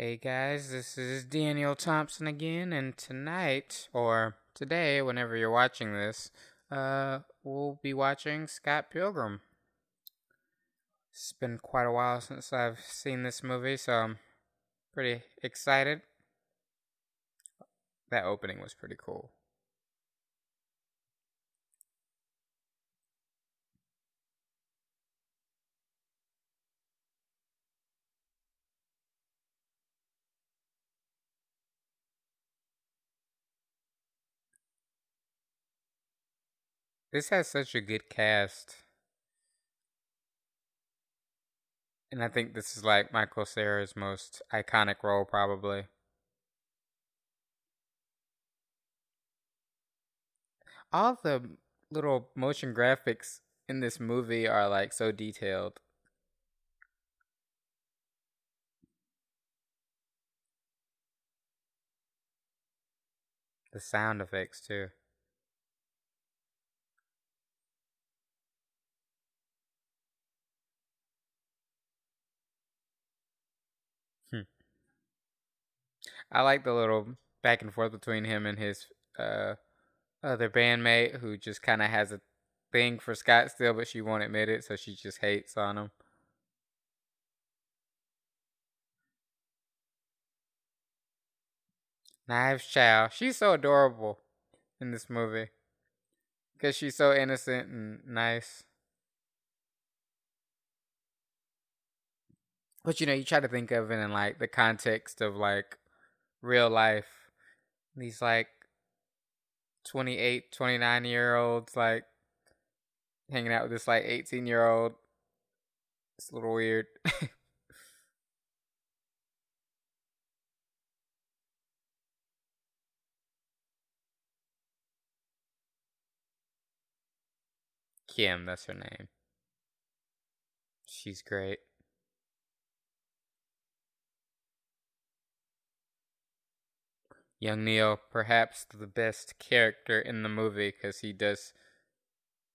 Hey guys, this is Daniel Thompson again, and tonight, or today, whenever you're watching this, uh, we'll be watching Scott Pilgrim. It's been quite a while since I've seen this movie, so I'm pretty excited. That opening was pretty cool. This has such a good cast. And I think this is like Michael Cera's most iconic role, probably. All the little motion graphics in this movie are like so detailed. The sound effects, too. I like the little back and forth between him and his uh, other bandmate who just kind of has a thing for Scott still, but she won't admit it, so she just hates on him. Knives Chau. She's so adorable in this movie because she's so innocent and nice. But you know, you try to think of it in like the context of like real life. These like 28, 29 year olds like hanging out with this like 18 year old. It's a little weird. Kim, that's her name. She's great. Young Neil, perhaps the best character in the movie because he does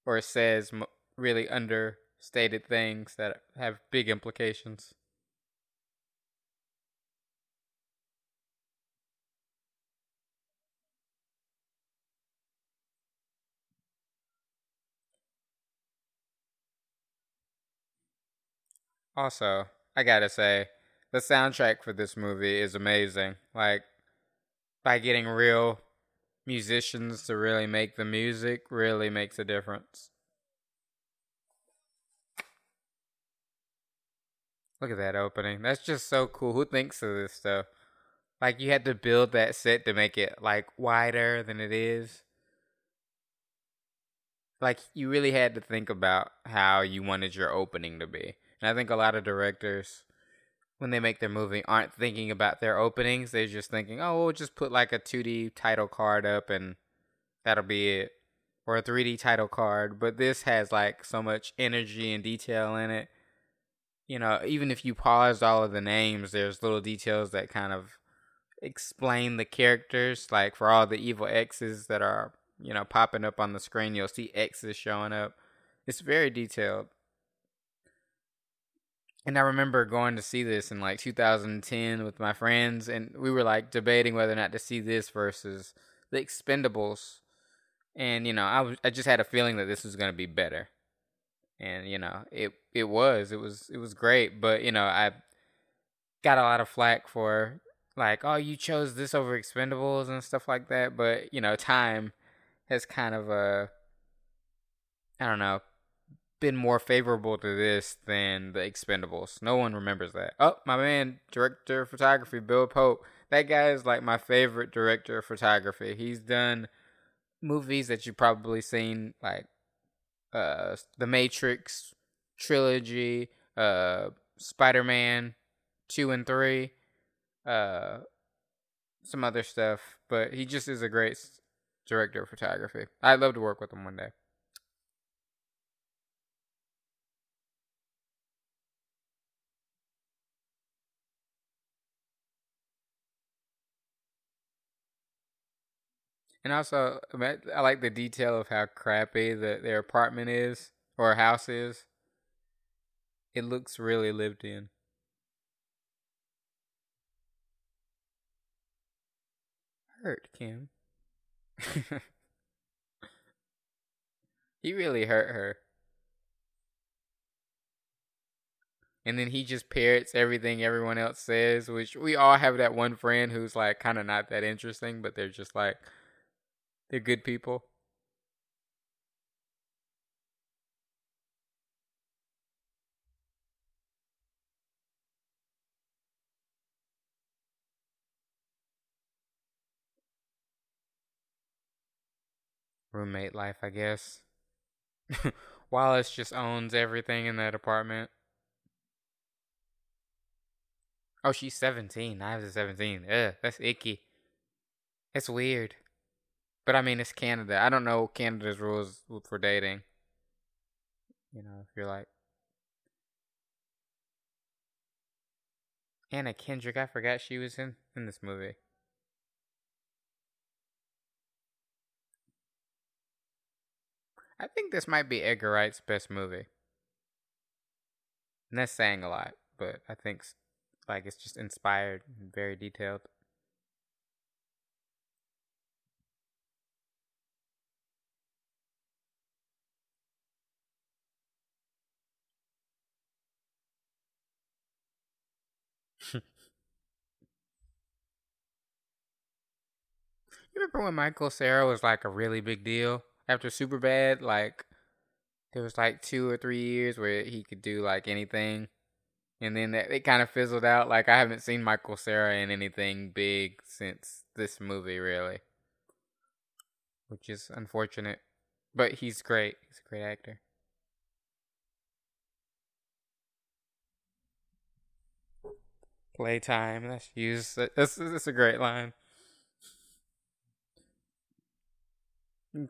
or says really understated things that have big implications. Also, I gotta say, the soundtrack for this movie is amazing. Like, by getting real musicians to really make the music really makes a difference. Look at that opening. That's just so cool. Who thinks of this stuff? Like you had to build that set to make it like wider than it is. Like you really had to think about how you wanted your opening to be. And I think a lot of directors when they make their movie aren't thinking about their openings. They're just thinking, oh, we'll just put like a 2D title card up and that'll be it. Or a 3D title card. But this has like so much energy and detail in it. You know, even if you paused all of the names, there's little details that kind of explain the characters. Like for all the evil X's that are, you know, popping up on the screen, you'll see X's showing up. It's very detailed. And I remember going to see this in like 2010 with my friends, and we were like debating whether or not to see this versus The Expendables. And you know, I was I just had a feeling that this was gonna be better, and you know, it it was it was it was great. But you know, I got a lot of flack for like, oh, you chose this over Expendables and stuff like that. But you know, time has kind of uh, I don't know, been more favorable to this than the Expendables. No one remembers that. Oh, my man, director of photography, Bill Pope. That guy is like my favorite director of photography. He's done movies that you've probably seen, like uh, The Matrix trilogy, uh, Spider Man two and three, uh, some other stuff. But he just is a great director of photography. I'd love to work with him one day. And also, I like the detail of how crappy the, their apartment is or house is. It looks really lived in. hurt, Kim. he really hurt her. And then he just parrots everything everyone else says, which we all have that one friend who's like kind of not that interesting, but they're just like, they're good people. roommate life, I guess. Wallace just owns everything in that apartment. Oh, she's 17. Knives is 17. Ugh, that's icky. It's weird. But I mean, it's Canada. I don't know Canada's rules for dating. You know, if you're like. Anna Kendrick, I forgot she was in, in this movie. I think this might be Edgar Wright's best movie. And that's saying a lot, but I think like it's just inspired and very detailed. Remember when Michael Cera was like a really big deal? after Superbad, like there was like two or three years where he could do like anything, and then that, it kind of fizzled out. Like I haven't seen Michael Cera in anything big since this movie, really, which is unfortunate. But he's great. He's a great actor. Playtime. That's used. That's that's a great line.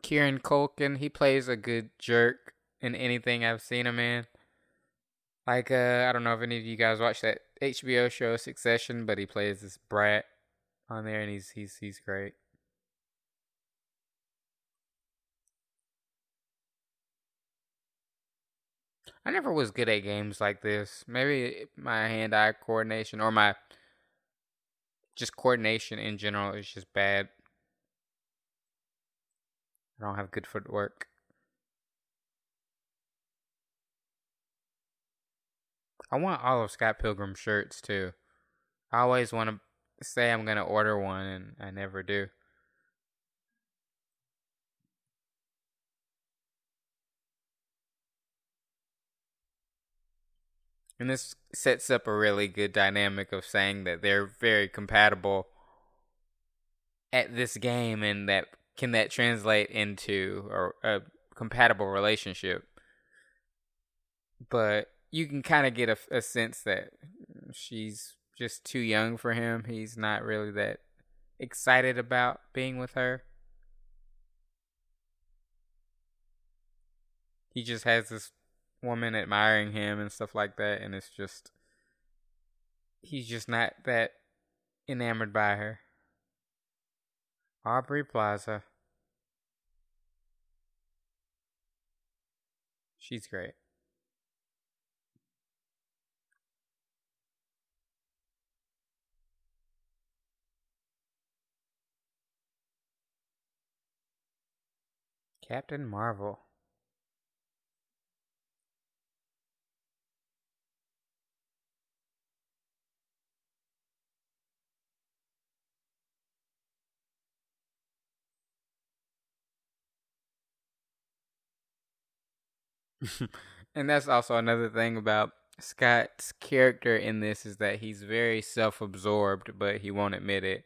Kieran Culkin, he plays a good jerk in anything I've seen him in. Like, uh, I don't know if any of you guys watched that HBO show Succession, but he plays this brat on there, and he's he's he's great. I never was good at games like this. Maybe my hand-eye coordination or my just coordination in general is just bad. I don't have good footwork. I want all of Scott Pilgrim shirts too. I always want to say I'm going to order one and I never do. And this sets up a really good dynamic of saying that they're very compatible at this game and that can that translate into a, a compatible relationship? But you can kind of get a, a sense that she's just too young for him. He's not really that excited about being with her. He just has this woman admiring him and stuff like that, and it's just he's just not that enamored by her. Aubrey Plaza. She's great. Captain Marvel. and that's also another thing about Scott's character in this is that he's very self-absorbed, but he won't admit it.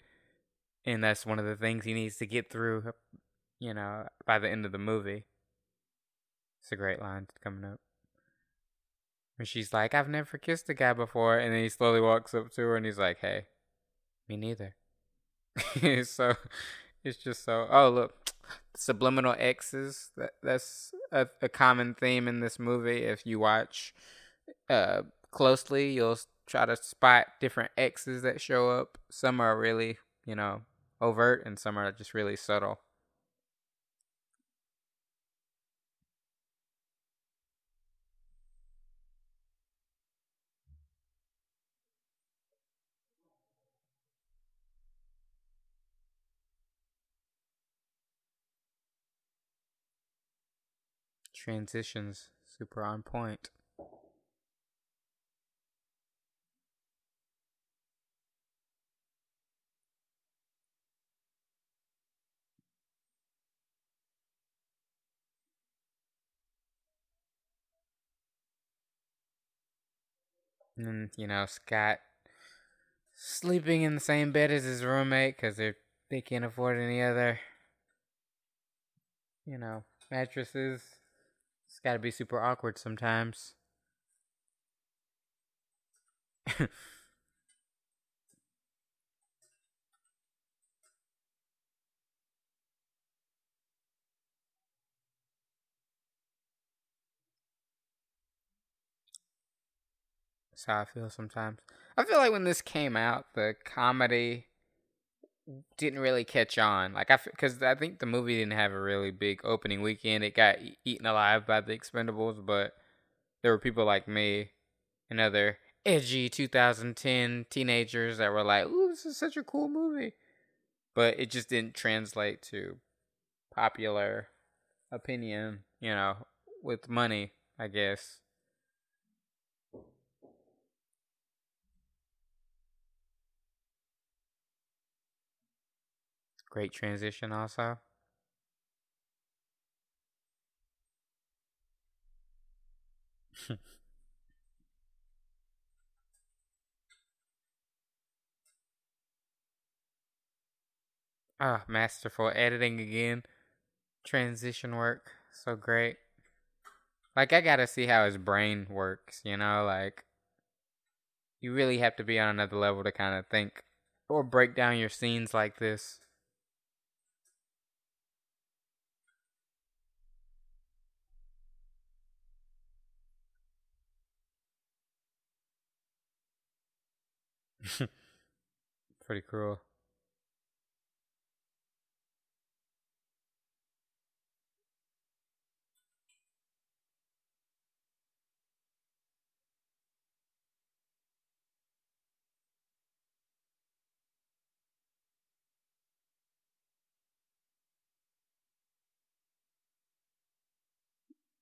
And that's one of the things he needs to get through, you know, by the end of the movie. It's a great line coming up. When she's like, I've never kissed a guy before. And then he slowly walks up to her and he's like, hey, me neither. so it's just so, oh, look, subliminal X's. That that's a, a common theme in this movie. If you watch uh, closely, you'll try to spot different X's that show up. Some are really, you know, overt, and some are just really subtle. Transitions super on point. And you know, Scott sleeping in the same bed as his roommate because they they can't afford any other, you know, mattresses. It's got to be super awkward sometimes. That's how I feel sometimes. I feel like when this came out, the comedy didn't really catch on. Like I, because I think the movie didn't have a really big opening weekend. It got eaten alive by the Expendables, but there were people like me and other edgy 2010 teenagers that were like, "Ooh, this is such a cool movie," but it just didn't translate to popular opinion. You know, with money, I guess. Great transition, also. Ah, masterful editing again. Transition work, so great. Like I gotta see how his brain works, you know, like you really have to be on another level to kind of think or break down your scenes like this. Pretty cruel.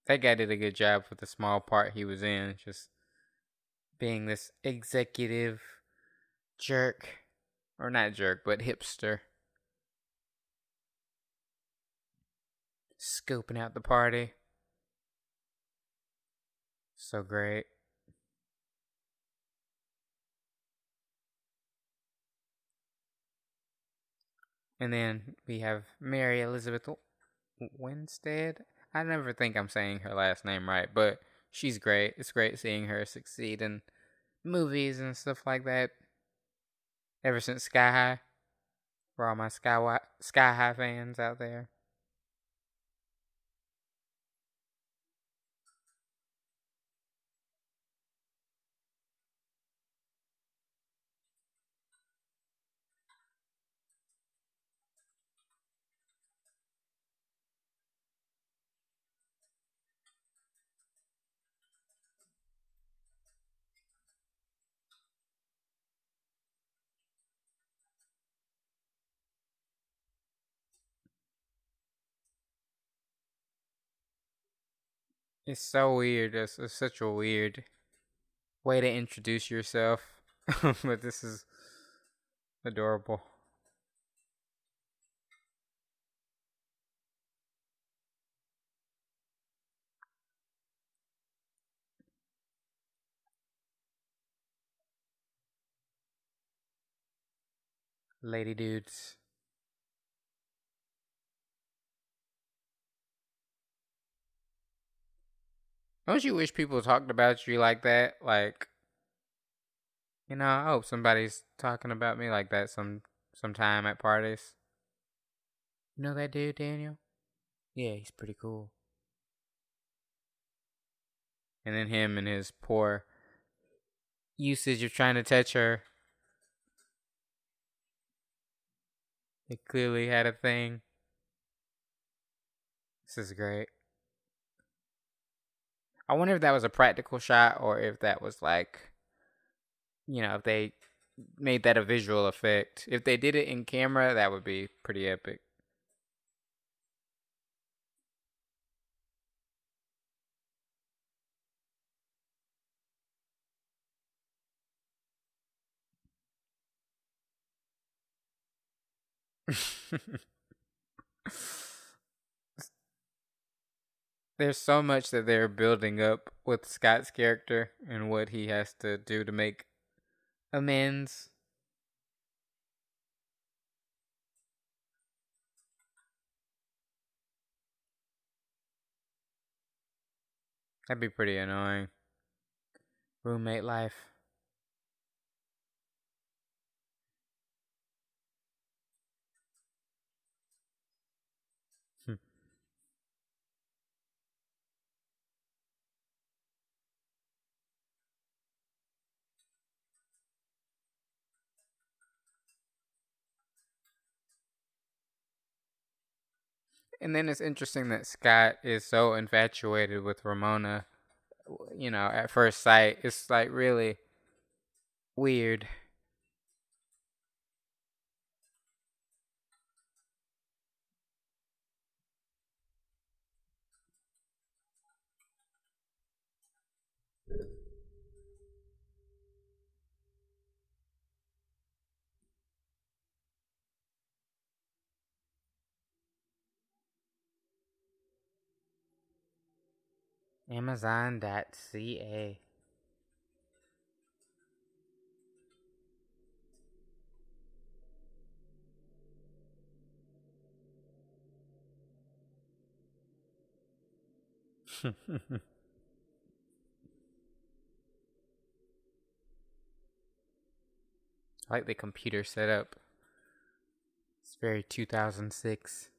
That guy did a good job with the small part he was in, just being this executive jerk. Or not jerk, but hipster. Scoping out the party. So great. And then we have Mary Elizabeth Winstead. I never think I'm saying her last name right, but she's great. It's great seeing her succeed in movies and stuff like that ever since Sky High. For all my Sky Sky High fans out there. It's so weird. It's, it's such a weird way to introduce yourself. but this is adorable. Lady dudes. Don't you wish people talked about you like that? Like, you know, I hope somebody's talking about me like that some sometime at parties. You know that dude, Daniel? Yeah, he's pretty cool. And then him and his poor usage of trying to touch her. They clearly had a thing. This is great. I wonder if that was a practical shot or if that was like, you know, if they made that a visual effect. If they did it in camera, that would be pretty epic. There's so much that they're building up with Scott's character and what he has to do to make amends. That'd be pretty annoying. Roommate life. And then it's interesting that Scott is so infatuated with Ramona. You know, at first sight, it's like really weird. Amazon.ca. I like the computer setup. It's very 2006.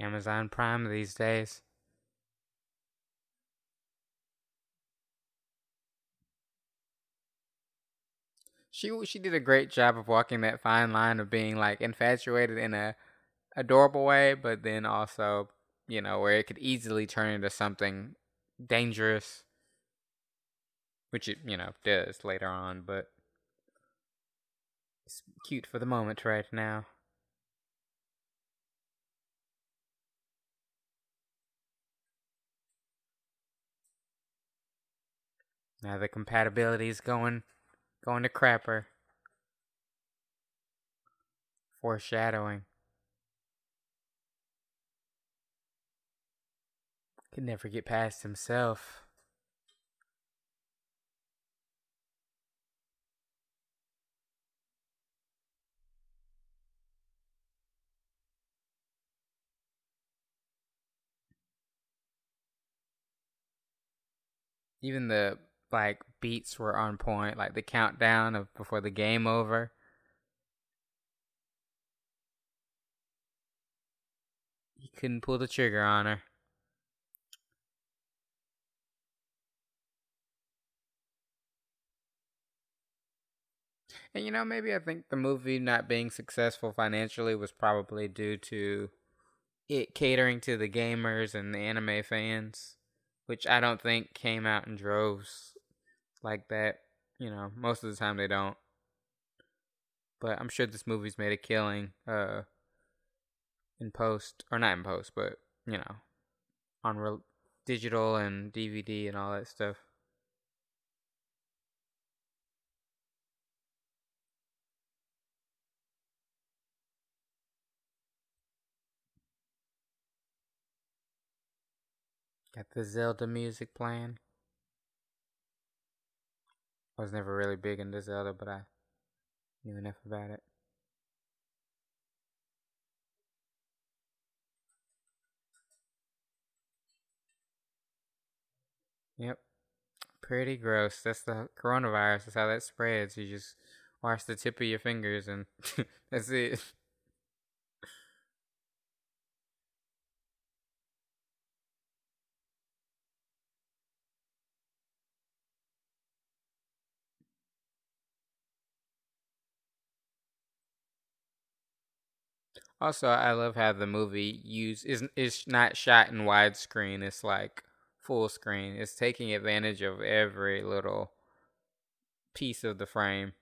Amazon Prime these days. She she did a great job of walking that fine line of being like infatuated in a adorable way, but then also, you know, where it could easily turn into something dangerous, which it, you know, does later on, but it's cute for the moment right now. Now the compatibility's going going to crapper. Foreshadowing. Could never get past himself. Even the like beats were on point, like the countdown of before the game over. He couldn't pull the trigger on her. And you know, maybe I think the movie not being successful financially was probably due to it catering to the gamers and the anime fans, which I don't think came out in droves like that. You know, most of the time they don't. But I'm sure this movie's made a killing uh in post or not in post, but you know, on re- digital and DVD and all that stuff. Got the Zelda music playing. I was never really big into Zelda, but I knew enough about it. Yep. Pretty gross. That's the coronavirus. That's how that spreads. You just wash the tip of your fingers and that's it. Also, I love how the movie use is is not shot in widescreen. It's like full screen. It's taking advantage of every little piece of the frame.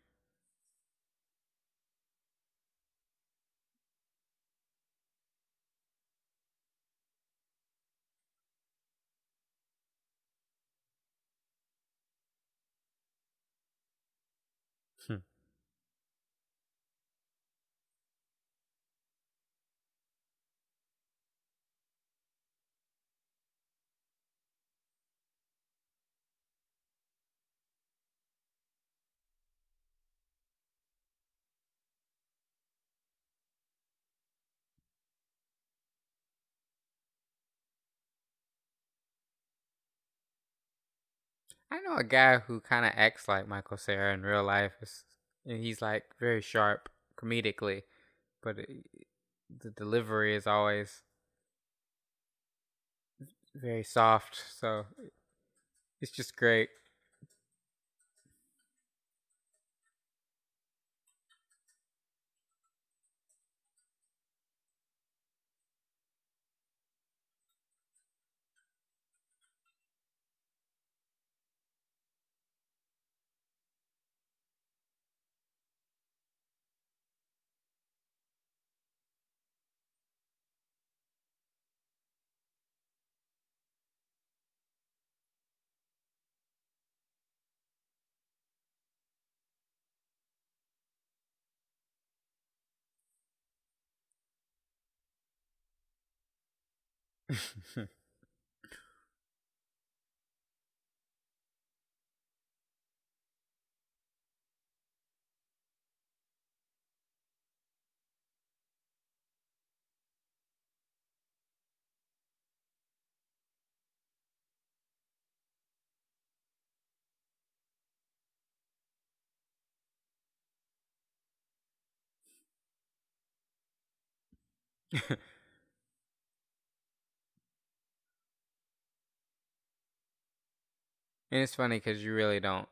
I know a guy who kind of acts like Michael Cera in real life. It's, and he's like very sharp comedically, but it, the delivery is always very soft. So it's just great. Yeah. And it's funny because you really don't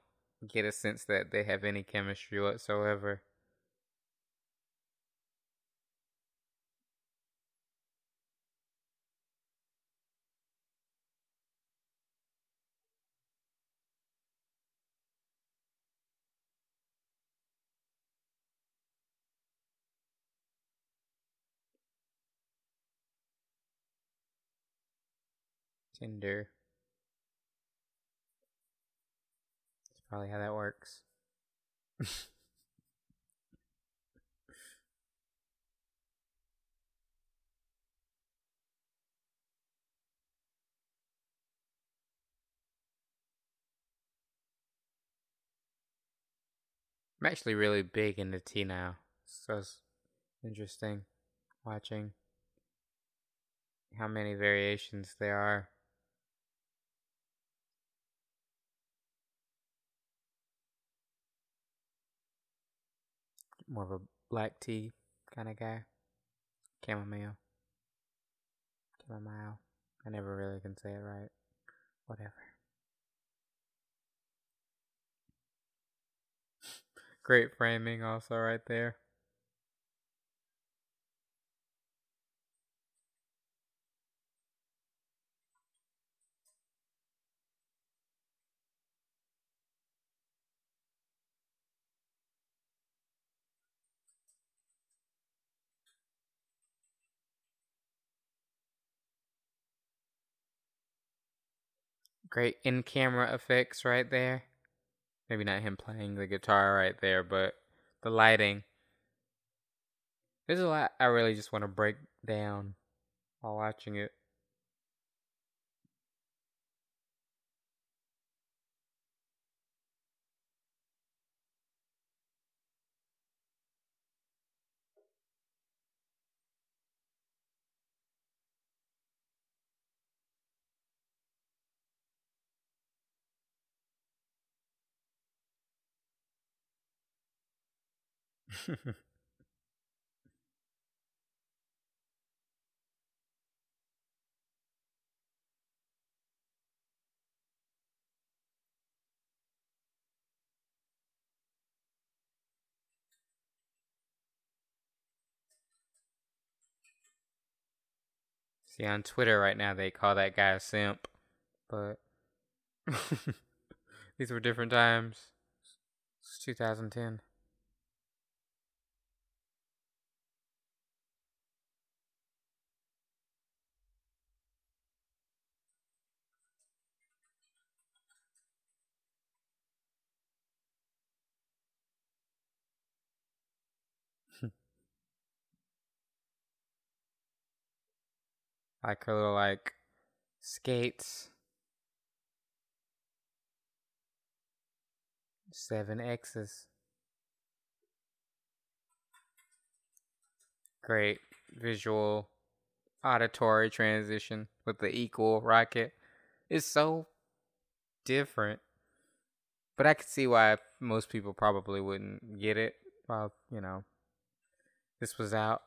get a sense that they have any chemistry whatsoever. Tinder. Probably how that works. I'm actually really big into tea now. So it's interesting watching how many variations there are. More of a black tea kind of guy. Chamomile. Chamomile. I never really can say it right. Whatever. Great framing, also, right there. Great in camera effects right there. Maybe not him playing the guitar right there, but the lighting. There's a lot I really just want to break down while watching it. See, on Twitter right now, they call that guy a simp, but these were different times. It's 2010. Like her little like skates. Seven X's. Great visual auditory transition with the equal rocket. It's so different. But I could see why most people probably wouldn't get it while, you know, this was out.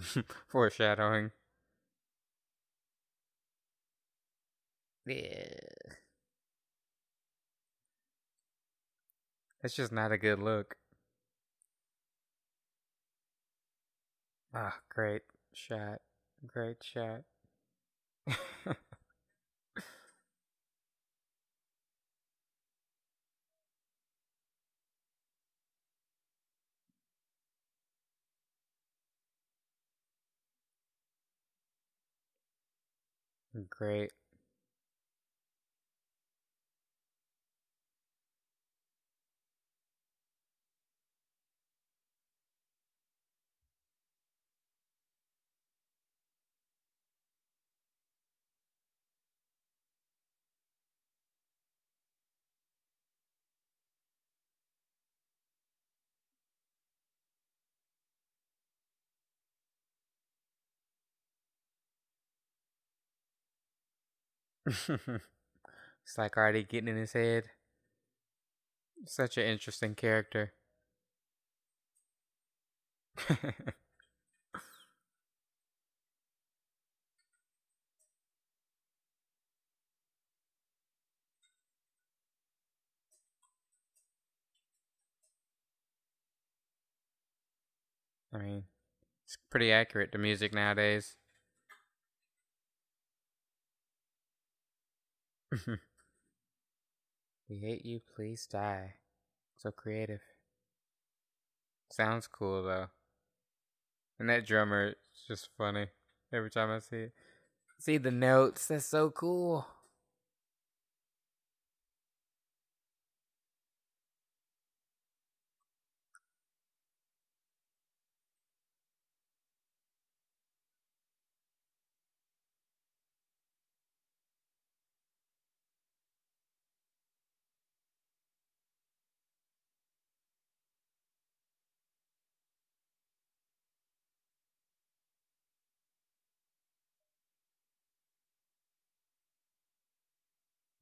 Foreshadowing. Yeah. It's just not a good look. Ah, great shot. Great shot. Great. it's like already getting in his head. Such an interesting character. I mean, it's pretty accurate to music nowadays. Mm-hmm. we hate you, please die. So creative. Sounds cool though. And that drummer is just funny every time I see it. See the notes, that's so cool.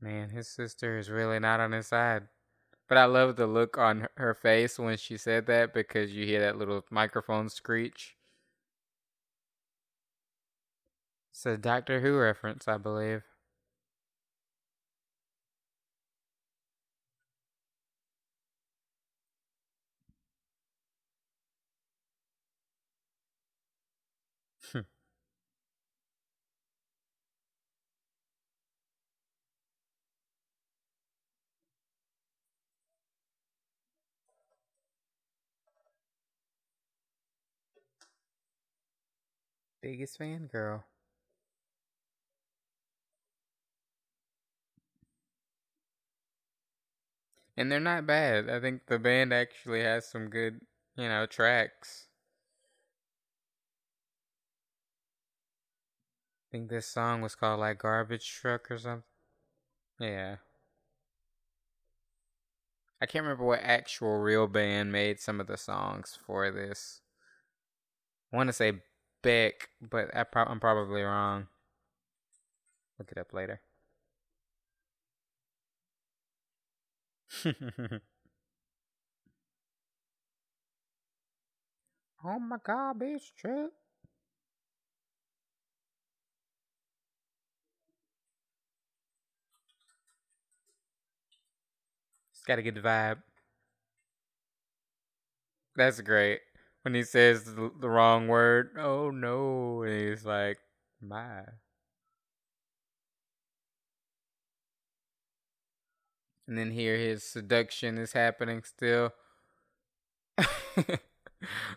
Man, his sister is really not on his side. But I love the look on her face when she said that because you hear that little microphone screech. It's a Doctor Who reference, I believe. Biggest fan girl. And they're not bad. I think the band actually has some good, you know, tracks. I think this song was called like Garbage Truck or something. Yeah. I can't remember what actual real band made some of the songs for this. I want to say Beck, but I pro- I'm probably wrong. Look it up later. oh my god, bitch, truck. It's got get the vibe. That's great. When he says the, the wrong word, oh no, and he's like, my. And then here his seduction is happening still.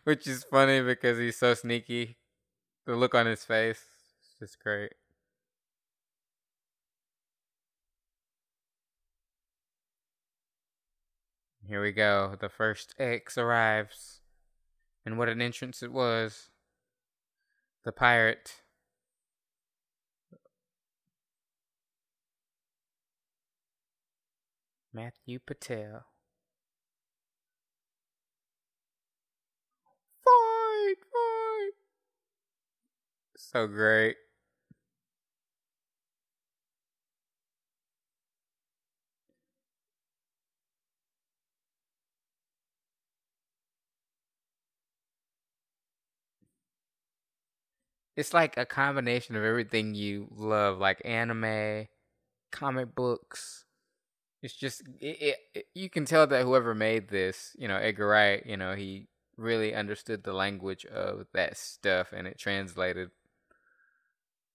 Which is funny because he's so sneaky. The look on his face is just great. Here we go. The first X arrives. And what an entrance it was. The pirate. Matthew Patel. Fight, fight. So great. It's like a combination of everything you love, like anime, comic books. It's just it, it, it, you can tell that whoever made this, you know, Edgar Wright, you know, he really understood the language of that stuff and it translated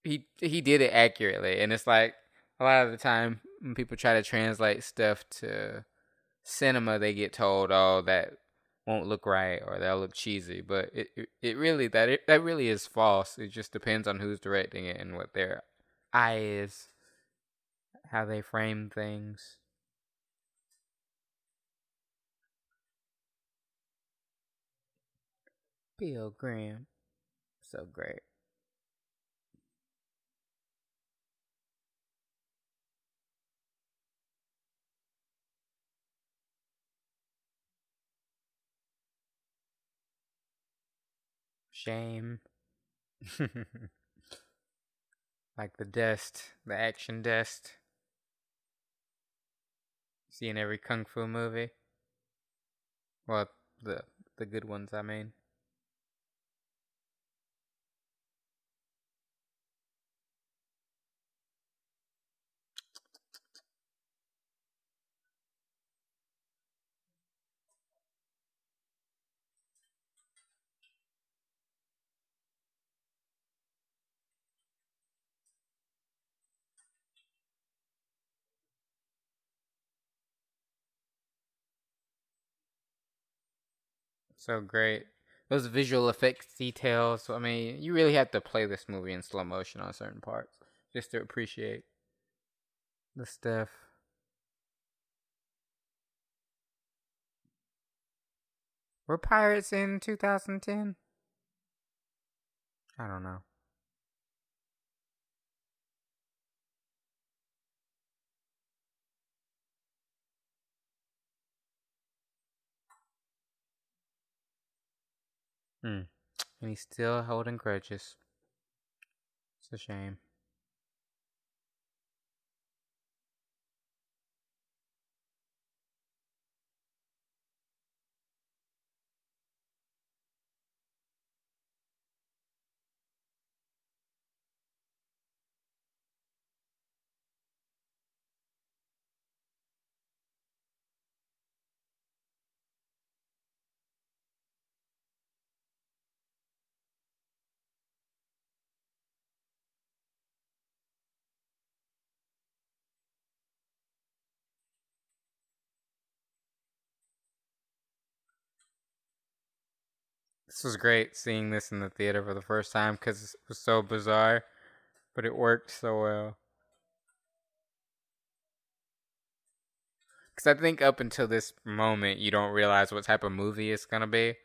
he he did it accurately and it's like a lot of the time when people try to translate stuff to cinema they get told oh that won't look right or that'll look cheesy but it it, it really that it, that really is false it just depends on who's directing it and what their eye is how they frame things Pilgrim. So great. Shame. like the dust, the action dust. See in every kung fu movie. Well, the the good ones, I mean. So great. Those visual effects details. I mean, you really have to play this movie in slow motion on certain parts just to appreciate the stuff. Were pirates in 2010? I don't know. Hmm. And he's still holding grudges. It's a shame. This was great seeing this in the theater for the first time because it was so bizarre, but it worked so well. Because I think up until this moment, you don't realize what type of movie it's going to be.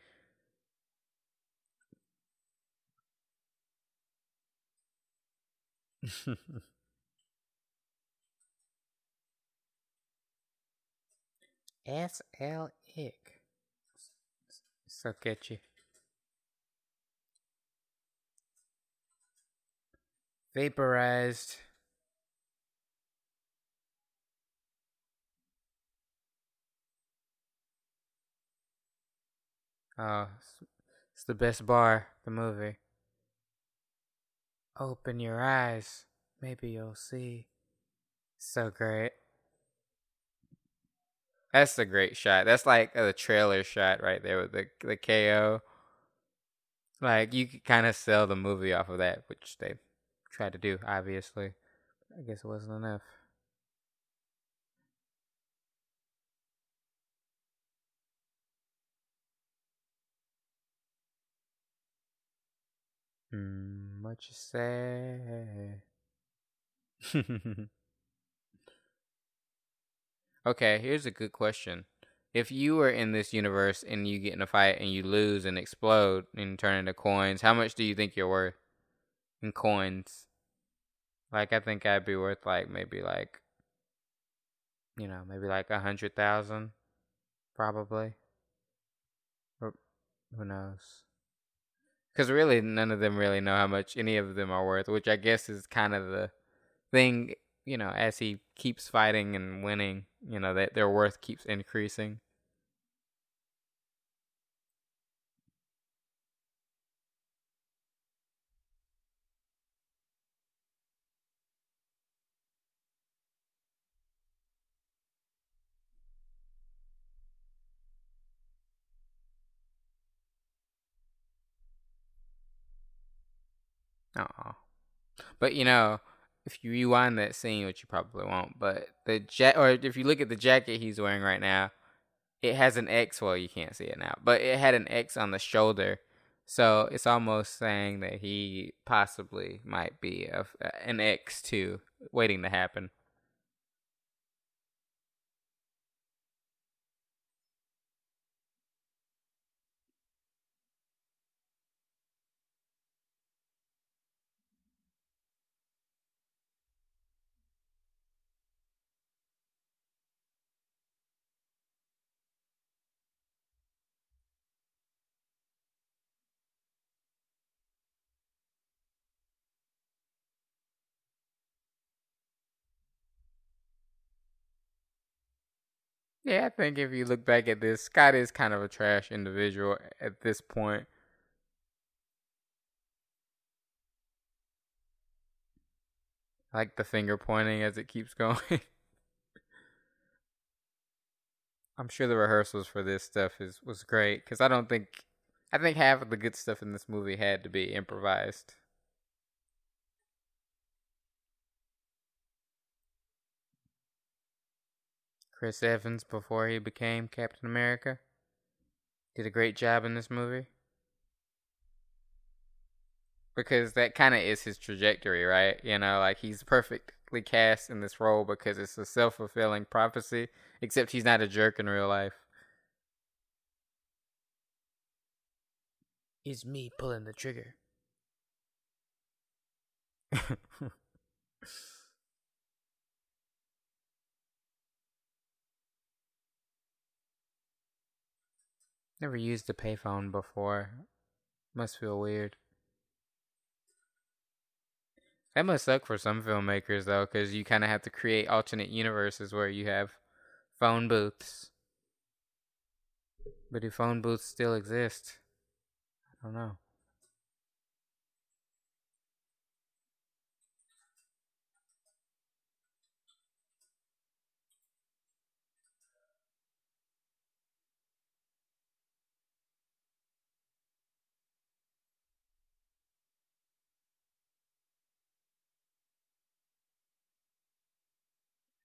S L Ick. So catchy. Vaporized. Oh, it's the best bar, the movie. Open your eyes. Maybe you'll see. So great. That's a great shot. That's like the trailer shot right there with the the KO. Like you could kind of sell the movie off of that, which they tried to do, obviously. I guess it wasn't enough. Hmm, what you say? okay, here's a good question. If you were in this universe and you get in a fight and you lose and explode and turn into coins, how much do you think you're worth in coins? Like, I think I'd be worth like maybe like, you know, maybe like a hundred thousand, probably. Or who knows? Because really, none of them really know how much any of them are worth, which I guess is kind of the thing, you know, as he keeps fighting and winning, you know, that their worth keeps increasing. Oh, but you know, if you rewind that scene, which you probably won't, but the jet, or if you look at the jacket he's wearing right now, it has an X. Well, you can't see it now, but it had an X on the shoulder, so it's almost saying that he possibly might be a, uh, an X too, waiting to happen. Yeah, I think if you look back at this, Scott is kind of a trash individual at this point. I like the finger pointing as it keeps going. I'm sure the rehearsals for this stuff is was great because I don't think I think half of the good stuff in this movie had to be improvised. Chris Evans before he became Captain America. Did a great job in this movie. Because that kind of is his trajectory, right? You know, like he's perfectly cast in this role because it's a self fulfilling prophecy, except he's not a jerk in real life. Is me pulling the trigger. Never used a payphone before. Must feel weird. That must suck for some filmmakers though, because you kind of have to create alternate universes where you have phone booths. But do phone booths still exist? I don't know.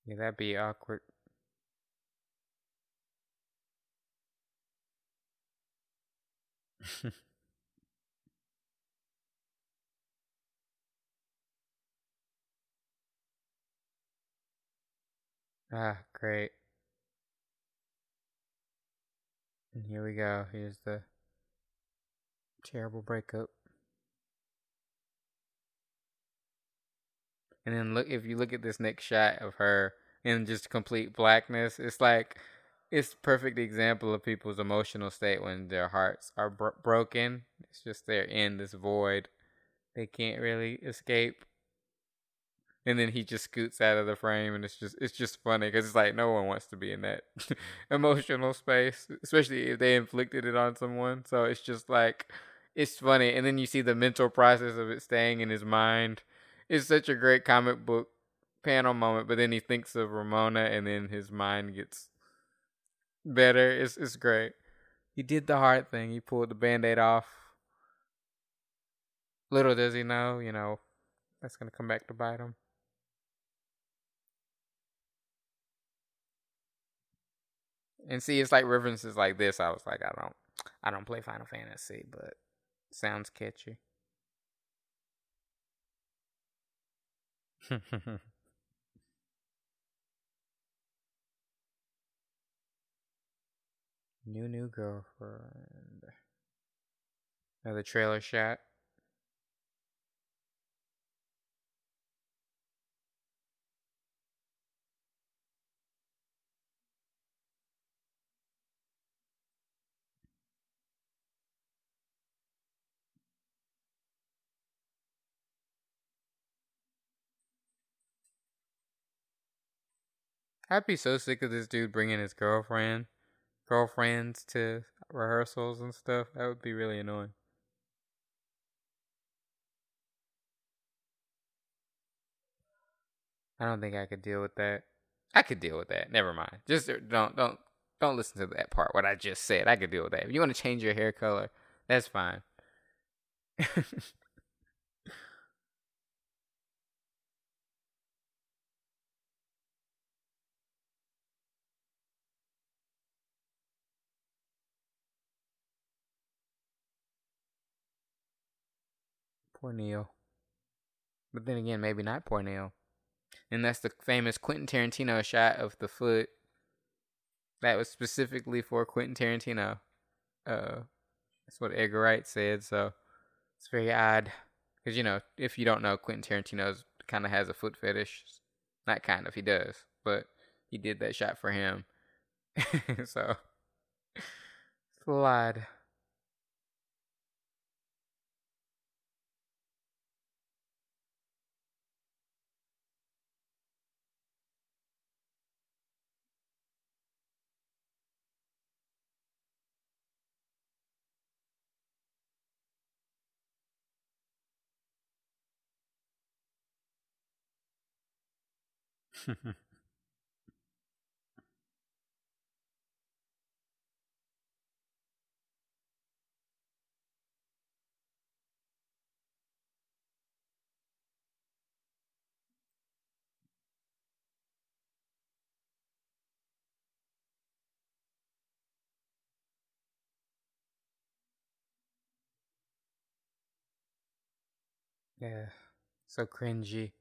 Yeah, that'd be awkward. ah, great. And here we go. Here's the terrible breakup. And then look if you look at this next shot of her in just complete blackness, it's like it's perfect example of people's emotional state when their hearts are bro- broken. It's just they're in this void. They can't really escape. And then he just scoots out of the frame, and it's just it's just funny because it's like no one wants to be in that emotional space, especially if they inflicted it on someone. So it's just like it's funny, and then you see the mental process of it staying in his mind it's such a great comic book panel moment, but then he thinks of Ramona and then his mind gets better. It's it's great. He did the hard thing. He pulled the band-aid off. Little does he know, you know, that's gonna come back to bite him. And see, it's like references like this. I was like, I don't, I don't play Final Fantasy, but sounds catchy. new new girlfriend. Another trailer shot. I'd be so sick of this dude bringing his girlfriend, girlfriends to rehearsals and stuff. That would be really annoying. I don't think I could deal with that. I could deal with that. Never mind. Just uh, don't don't don't listen to that part. What I just said. I could deal with that. If you want to change your hair color, that's fine. Poor. But then again, maybe not poor Neil. And that's the famous Quentin Tarantino shot of the foot. That was specifically for Quentin Tarantino. Uh, that's what Edgar Wright said. So it's very odd. Because, you know, if you don't know, Quentin Tarantino kind of has a foot fetish. Not kind of, he does. But he did that shot for him. so it's lot. yeah, so cringy.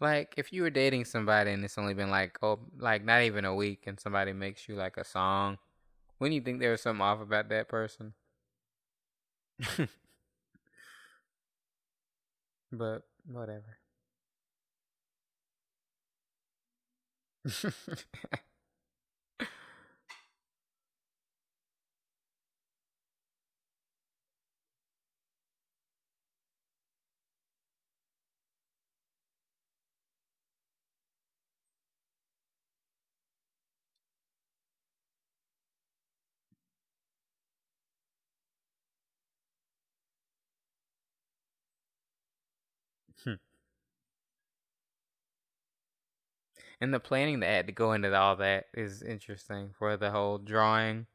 Like if you were dating somebody and it's only been like oh like not even a week and somebody makes you like a song, wouldn't you think there was something off about that person? but whatever. Hmm. And the planning that had to go into all that is interesting for the whole drawing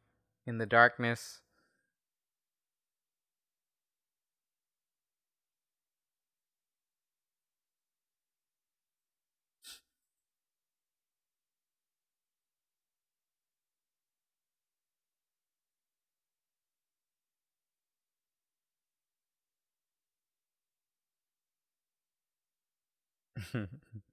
in the darkness.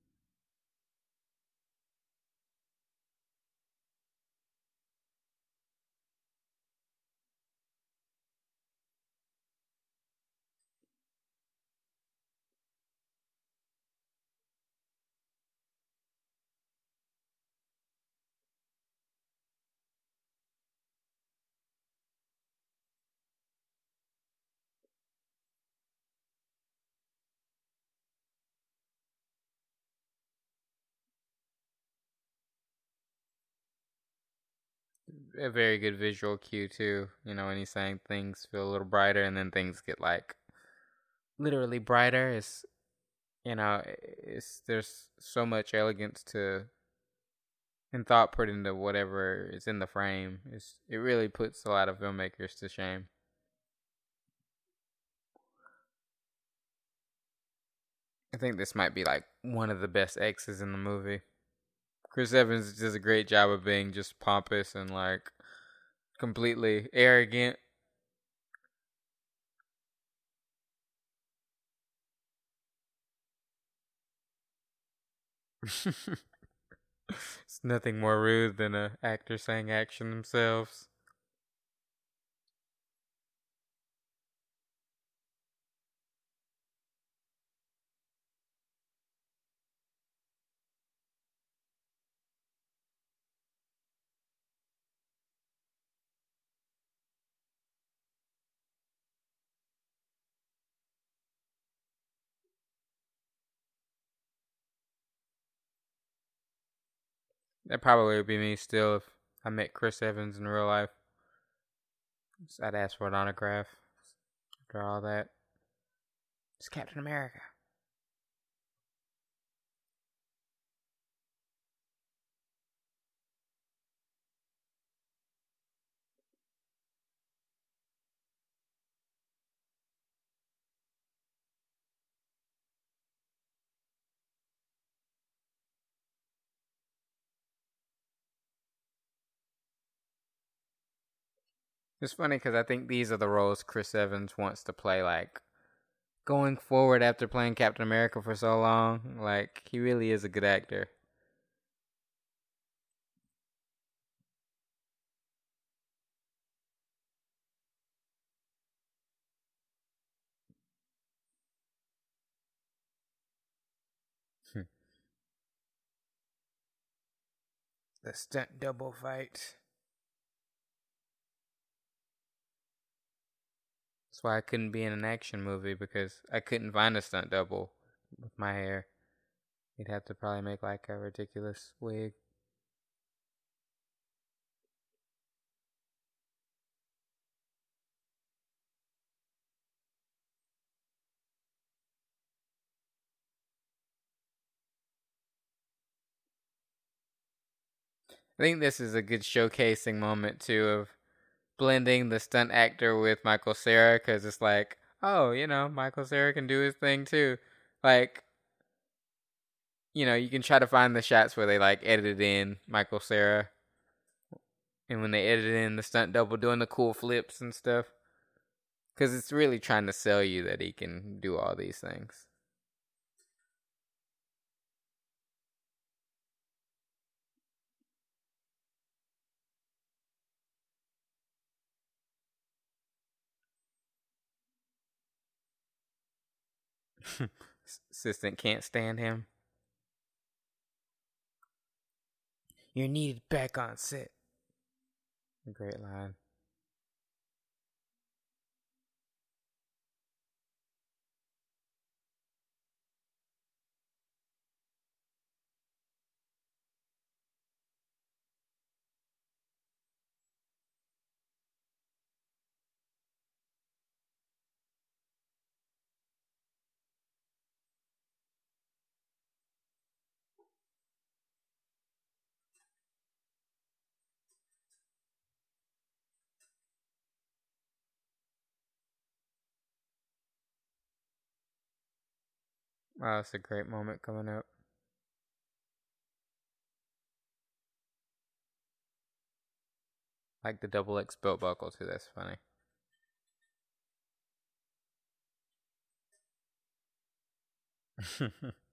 a very good visual cue too. You know, when he's saying things feel a little brighter, and then things get like literally brighter. Is you know, it's there's so much elegance to and thought put into whatever is in the frame. It's it really puts a lot of filmmakers to shame. I think this might be like one of the best X's in the movie. Chris Evans does a great job of being just pompous and like completely arrogant. it's nothing more rude than a actor saying action themselves. That probably would be me still if I met Chris Evans in real life. I'd ask for an autograph after all that. It's Captain America. It's funny because I think these are the roles Chris Evans wants to play. Like going forward after playing Captain America for so long, like he really is a good actor. Hmm. the stunt double fight. That's why I couldn't be in an action movie because I couldn't find a stunt double with my hair. You'd have to probably make like a ridiculous wig. I think this is a good showcasing moment too of blending the stunt actor with Michael Cera because it's like, oh, you know, Michael Cera can do his thing too. Like, you know, you can try to find the shots where they like edited in Michael Cera, and when they edited in the stunt double doing the cool flips and stuff, because it's really trying to sell you that he can do all these things. Assistant can't stand him. You're needed back on set. Great line. Wow, that's a great moment coming up. Like the double X belt buckle too, that's funny.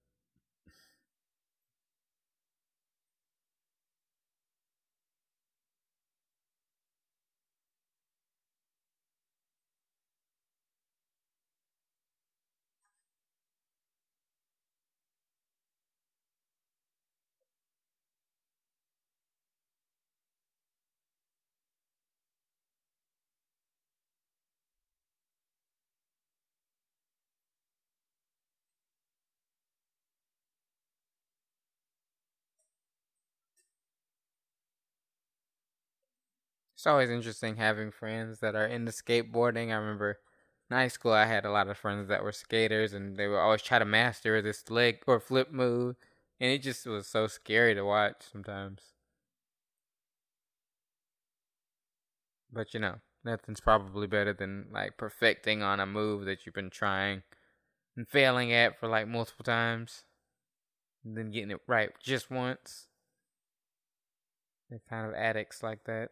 It's always interesting having friends that are into skateboarding. I remember in high school, I had a lot of friends that were skaters, and they would always try to master this leg or flip move, and it just was so scary to watch sometimes. But you know, nothing's probably better than like perfecting on a move that you've been trying and failing at for like multiple times, and then getting it right just once. They're kind of addicts like that.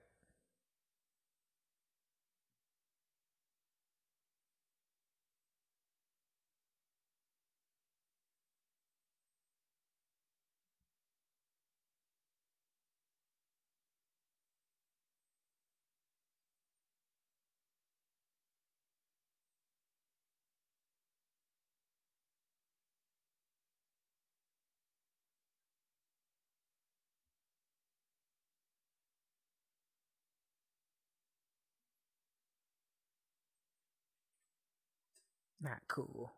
Not cool.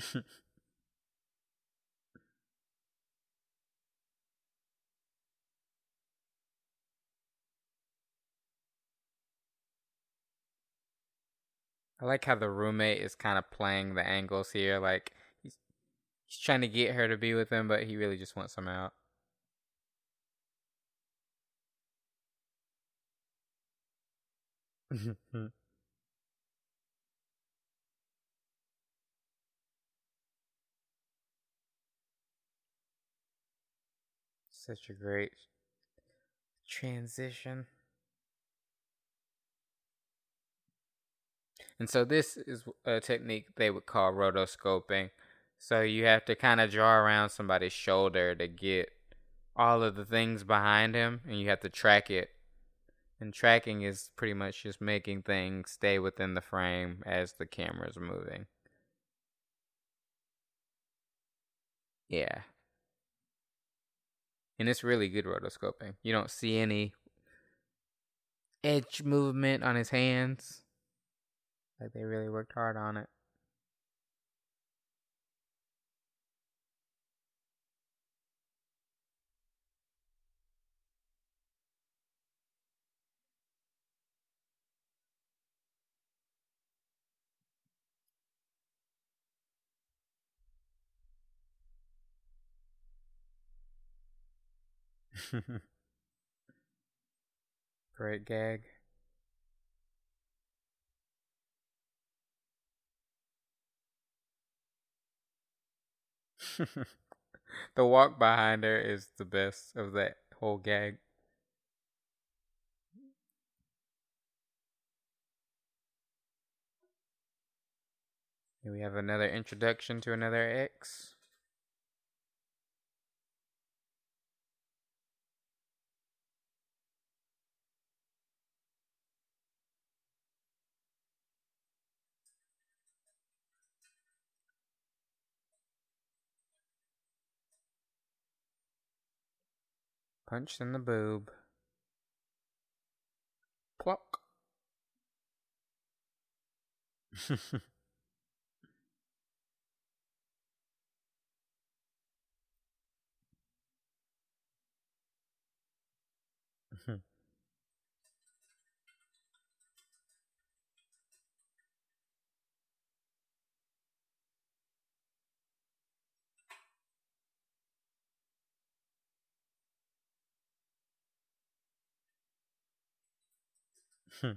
I like how the roommate is kind of playing the angles here. Like he's he's trying to get her to be with him, but he really just wants some out. Such a great transition. And so this is a technique they would call rotoscoping. So you have to kind of draw around somebody's shoulder to get all of the things behind him and you have to track it. And tracking is pretty much just making things stay within the frame as the camera's moving. Yeah. And it's really good rotoscoping. You don't see any edge movement on his hands. Like they really worked hard on it. Great gag. the walk behind her is the best of that whole gag. Here we have another introduction to another X. Punched in the boob. Pluck. Hmm.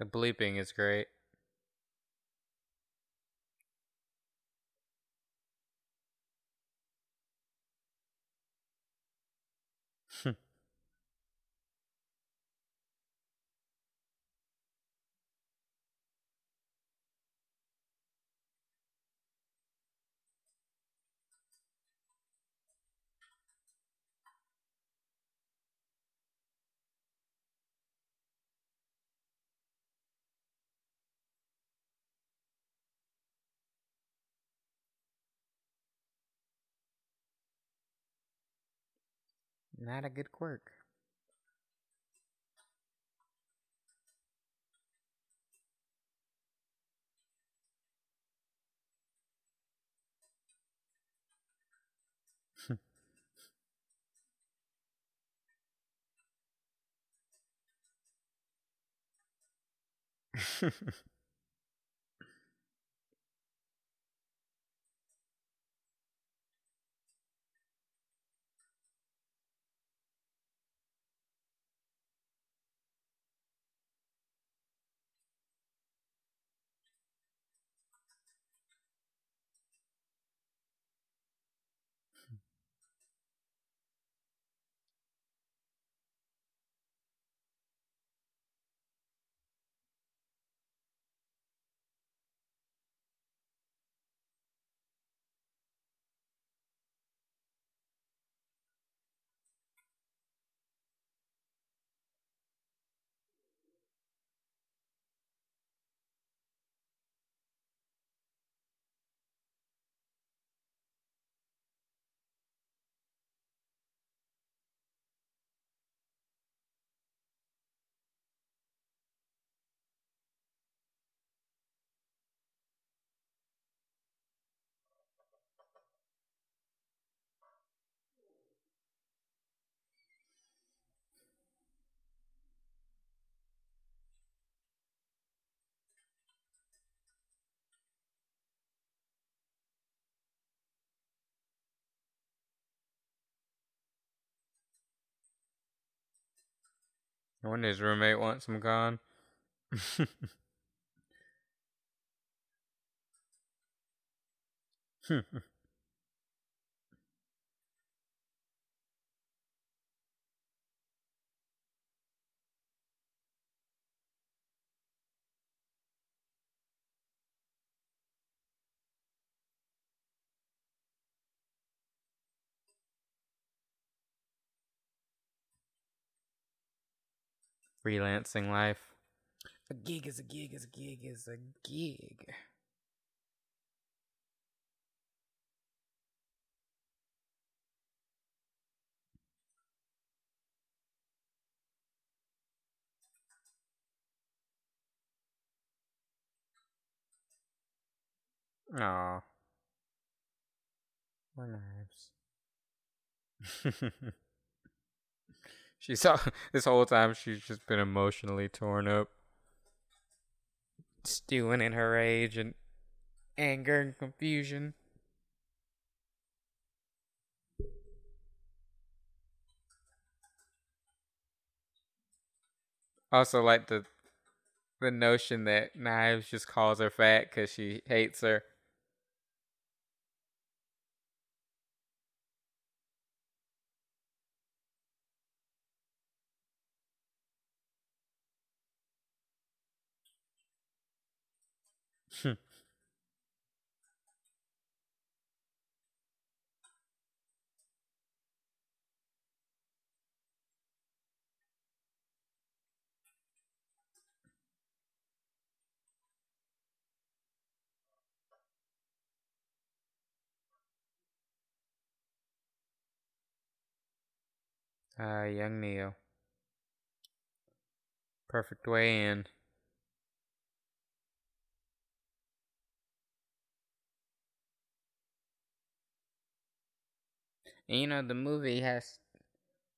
The bleeping is great. Not a good quirk. Wonder his roommate wants him gone. Hmm. Freelancing life. A gig is a gig is a gig is a gig. Aw. More knives. she's this whole time she's just been emotionally torn up. Stewing in her rage and anger and confusion. Also, like the the notion that Knives just calls her fat because she hates her. Uh, young Neil. Perfect way in. And, you know, the movie has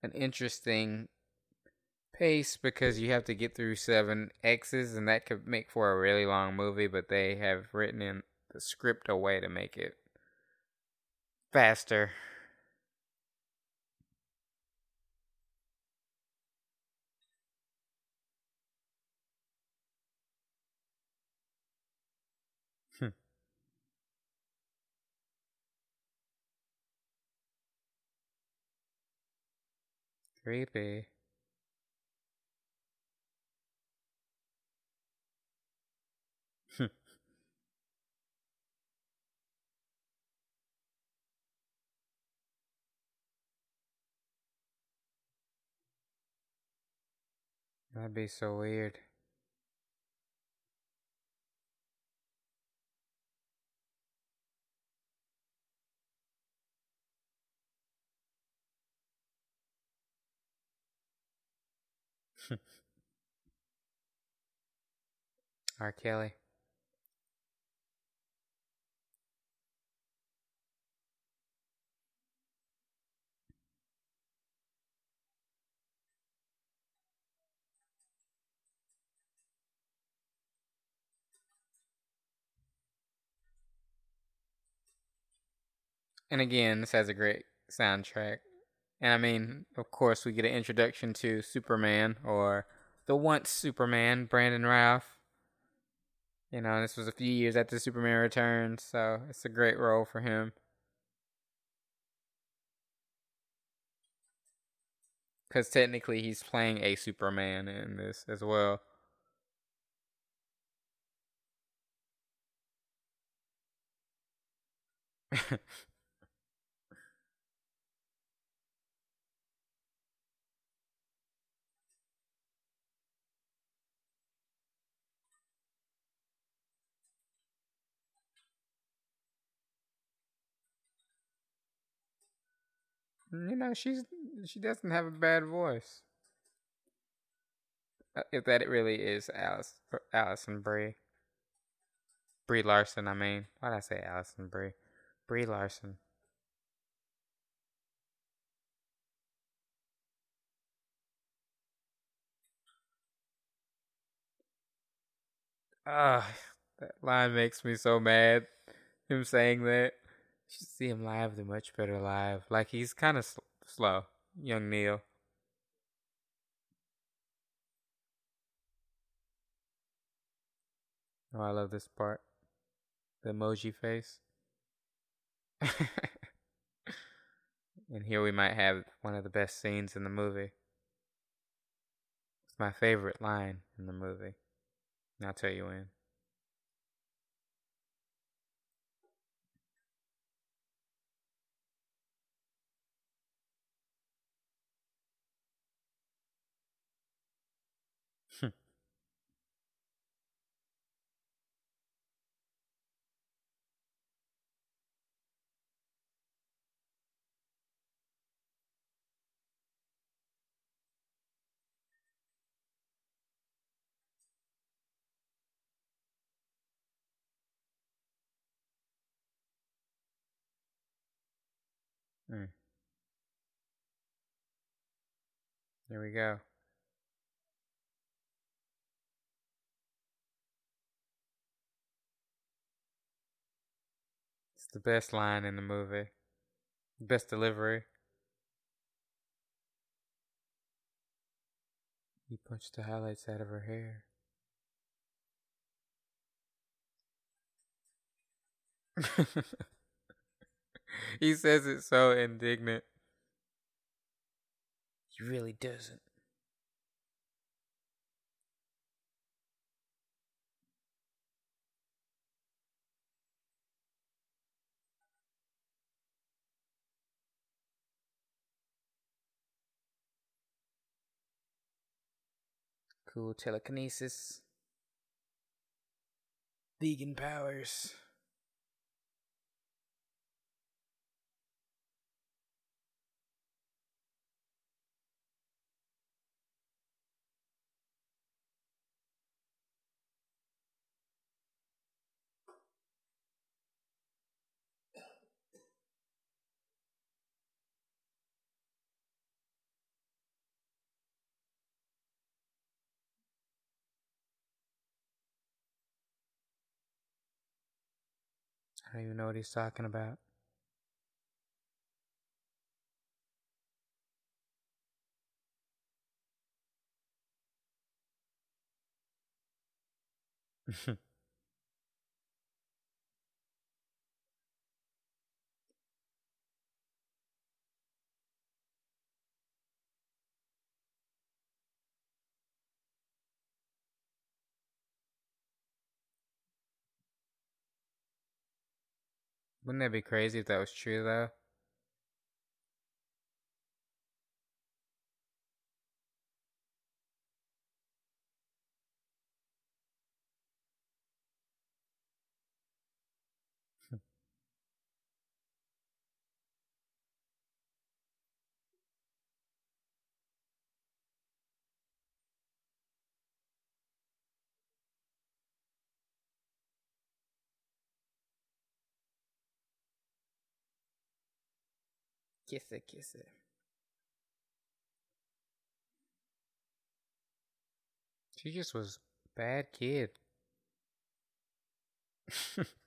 an interesting pace because you have to get through seven X's, and that could make for a really long movie, but they have written in the script a way to make it faster. Creepy. That'd be so weird. R. Kelly. And again, this has a great soundtrack. And I mean, of course, we get an introduction to Superman or the once Superman, Brandon Routh. You know, this was a few years after Superman returned, so it's a great role for him. Because technically, he's playing a Superman in this as well. you know, she's she doesn't have a bad voice. Uh, if that it really is Alice Alison Brie. Brie Larson, I mean. Why did I say Alison Brie? Brie Larson. Ah, that line makes me so mad. Him saying that should see him live. They're much better live. Like he's kind of sl- slow, young Neil. Oh, I love this part. The emoji face. and here we might have one of the best scenes in the movie. It's my favorite line in the movie. And I'll tell you when. Mm. There we go. It's the best line in the movie. Best delivery. He punched the highlights out of her hair. he says it so indignant. He really doesn't. Cool telekinesis. Vegan powers. I don't even know what he's talking about. Wouldn't that be crazy if that was true though? Kiss it, kiss it. She just was bad kid.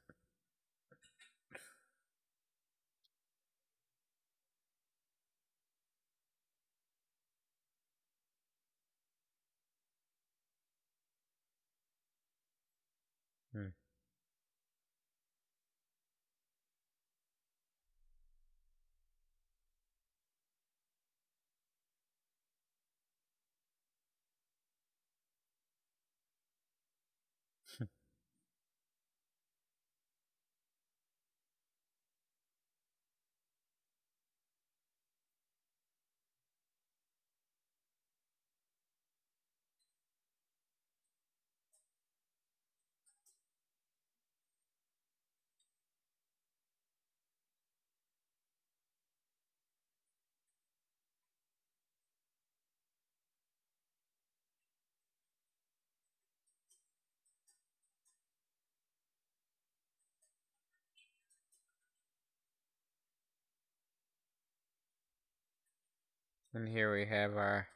And here we have our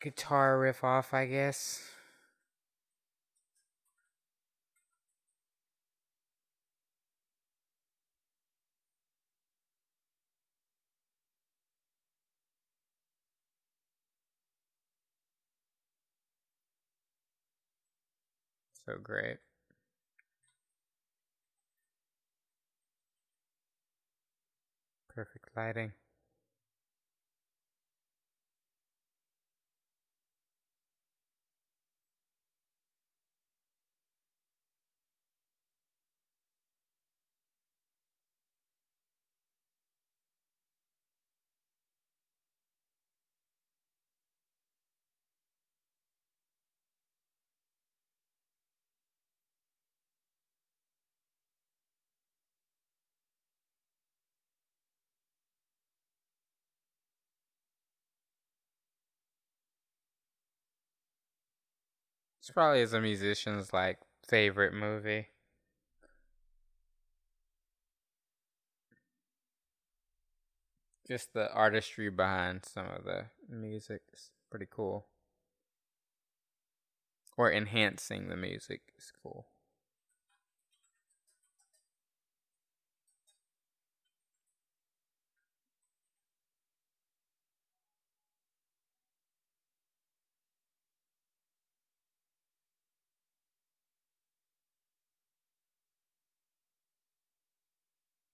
guitar riff off, I guess. So great. Perfect lighting. It's probably as a musician's like favorite movie. Just the artistry behind some of the music is pretty cool. Or enhancing the music is cool.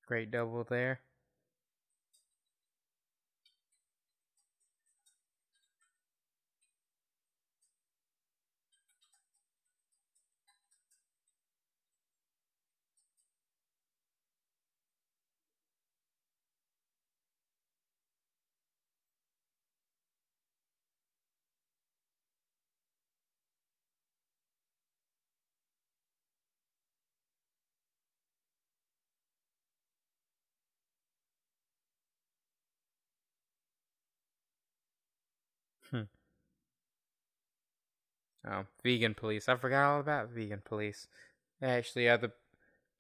Great double there. Hmm. Oh, vegan police. I forgot all about vegan police. They actually are the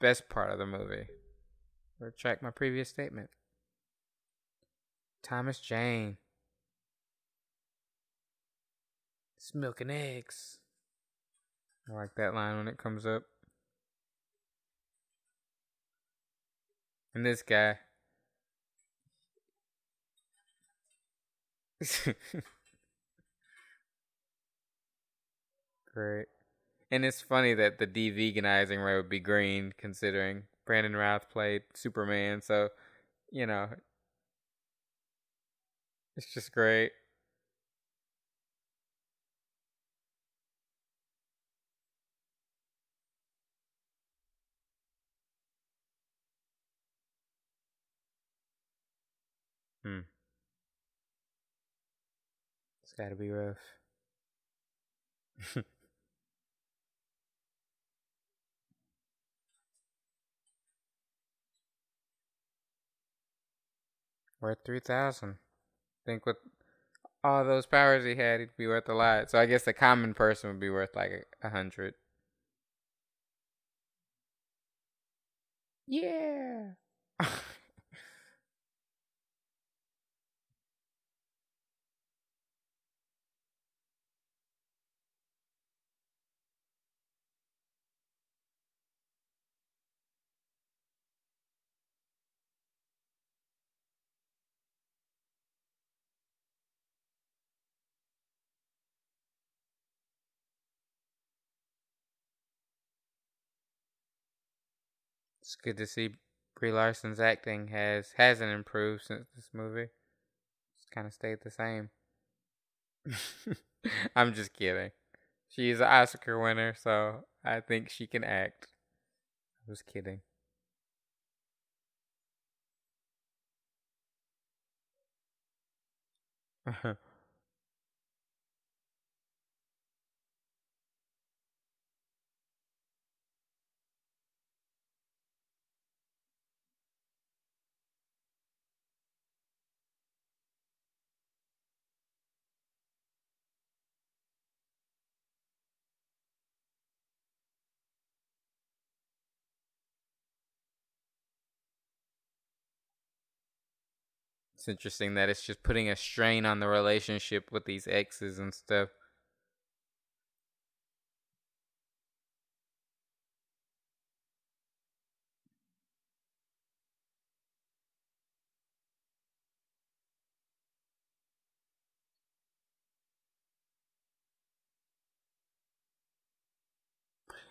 best part of the movie. Retract my previous statement. Thomas Jane. It's milk and eggs. I like that line when it comes up. And this guy. Great. And it's funny that the de veganizing right would be green, considering Brandon Routh played Superman. So, you know, it's just great. Hmm. It's got to be rough. Worth three thousand. Think with all those powers he had, he'd be worth a lot. So I guess a common person would be worth like a, a hundred. Yeah. It's good to see Brie Larson's acting has hasn't improved since this movie. It's kind of stayed the same. I'm just kidding. She's an Oscar winner, so I think she can act. I was just kidding. It's interesting that it's just putting a strain on the relationship with these exes and stuff.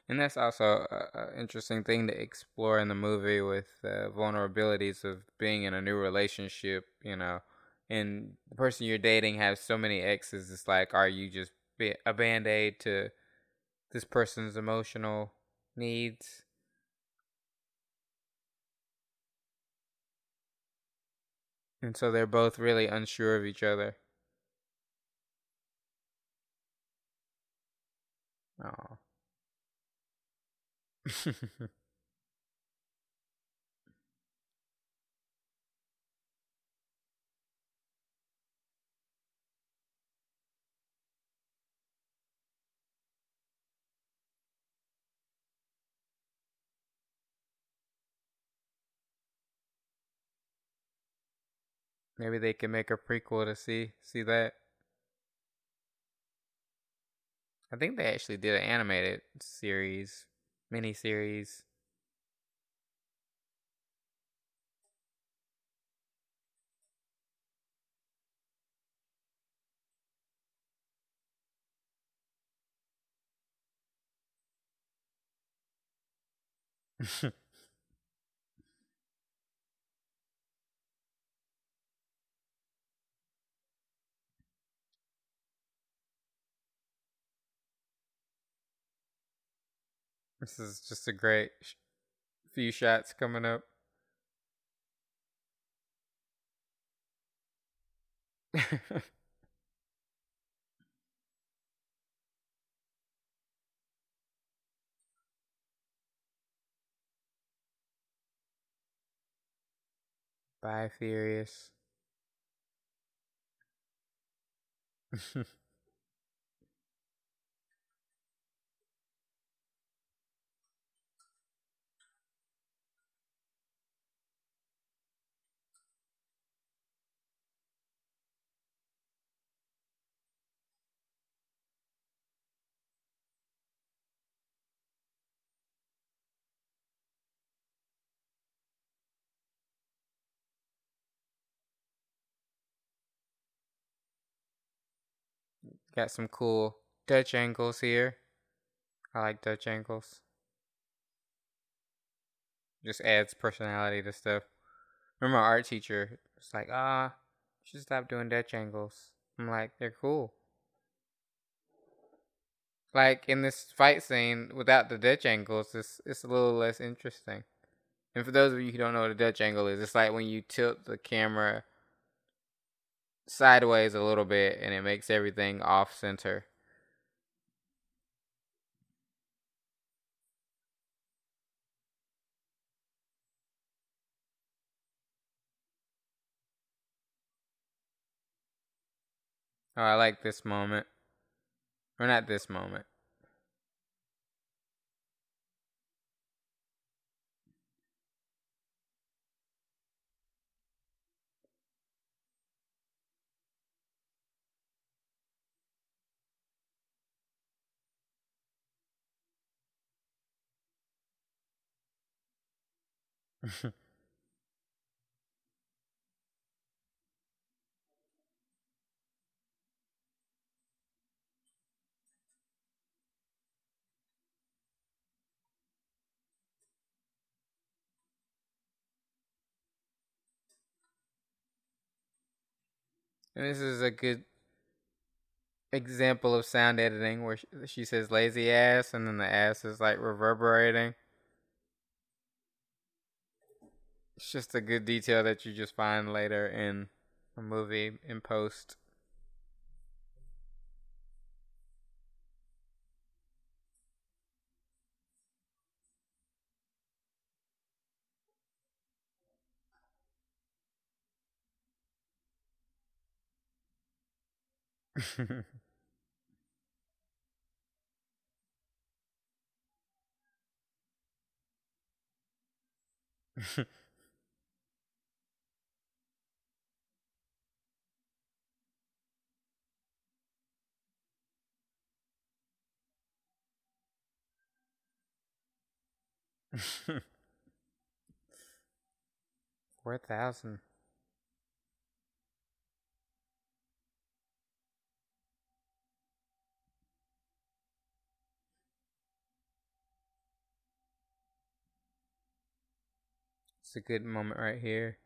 And that's also an interesting thing to explore in the movie with uh, vulnerabilities of being in a new relationship, you know, and the person you're dating has so many exes. It's like, are you just a band aid to this person's emotional needs? And so they're both really unsure of each other. Oh. Maybe they can make a prequel to see see that. I think they actually did an animated series miniseries. This is just a great sh- few shots coming up. Bye, Furious. Got some cool Dutch angles here. I like Dutch angles. Just adds personality to stuff. Remember my art teacher was like, ah, you should stop doing Dutch angles. I'm like, they're cool. Like in this fight scene without the Dutch angles, it's it's a little less interesting. And for those of you who don't know what a Dutch angle is, it's like when you tilt the camera sideways a little bit and it makes everything off center. Oh, I like this moment. Or not this moment. And this is a good example of sound editing where she says lazy ass and then the ass is like reverberating. It's just a good detail that you just find later in a movie in post. Four thousand. It's a good moment right here.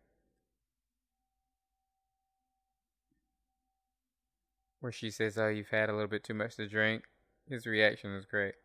Where she says, Oh, you've had a little bit too much to drink. His reaction is great.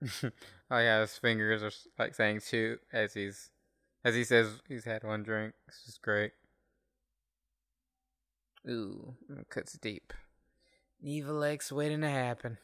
oh yeah, his fingers are like saying "shoot" as he's as he says he's had one drink. It's just great. Ooh, cuts deep. Evil X waiting to happen.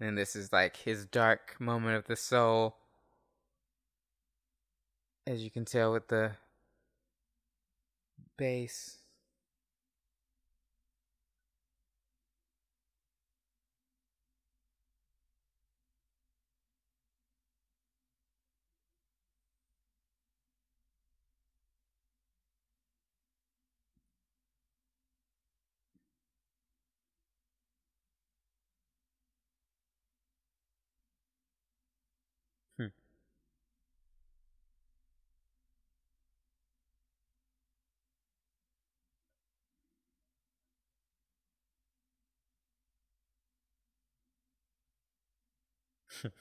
And this is like his dark moment of the soul. As you can tell with the bass.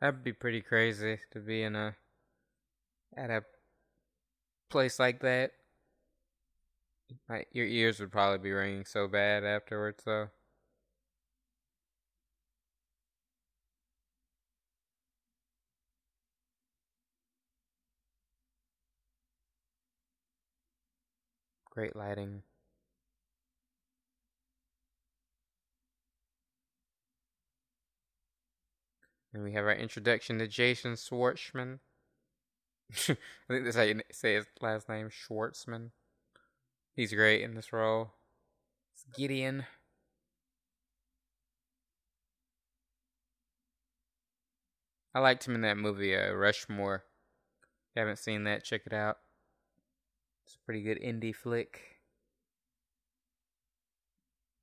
That'd be pretty crazy to be in a at a place like that. Like your ears would probably be ringing so bad afterwards, though. Great lighting. And we have our introduction to Jason Schwartzman. I think that's how you say his last name, Schwartzman. He's great in this role. It's Gideon. I liked him in that movie, uh, Rushmore. If you haven't seen that, check it out. It's a pretty good indie flick.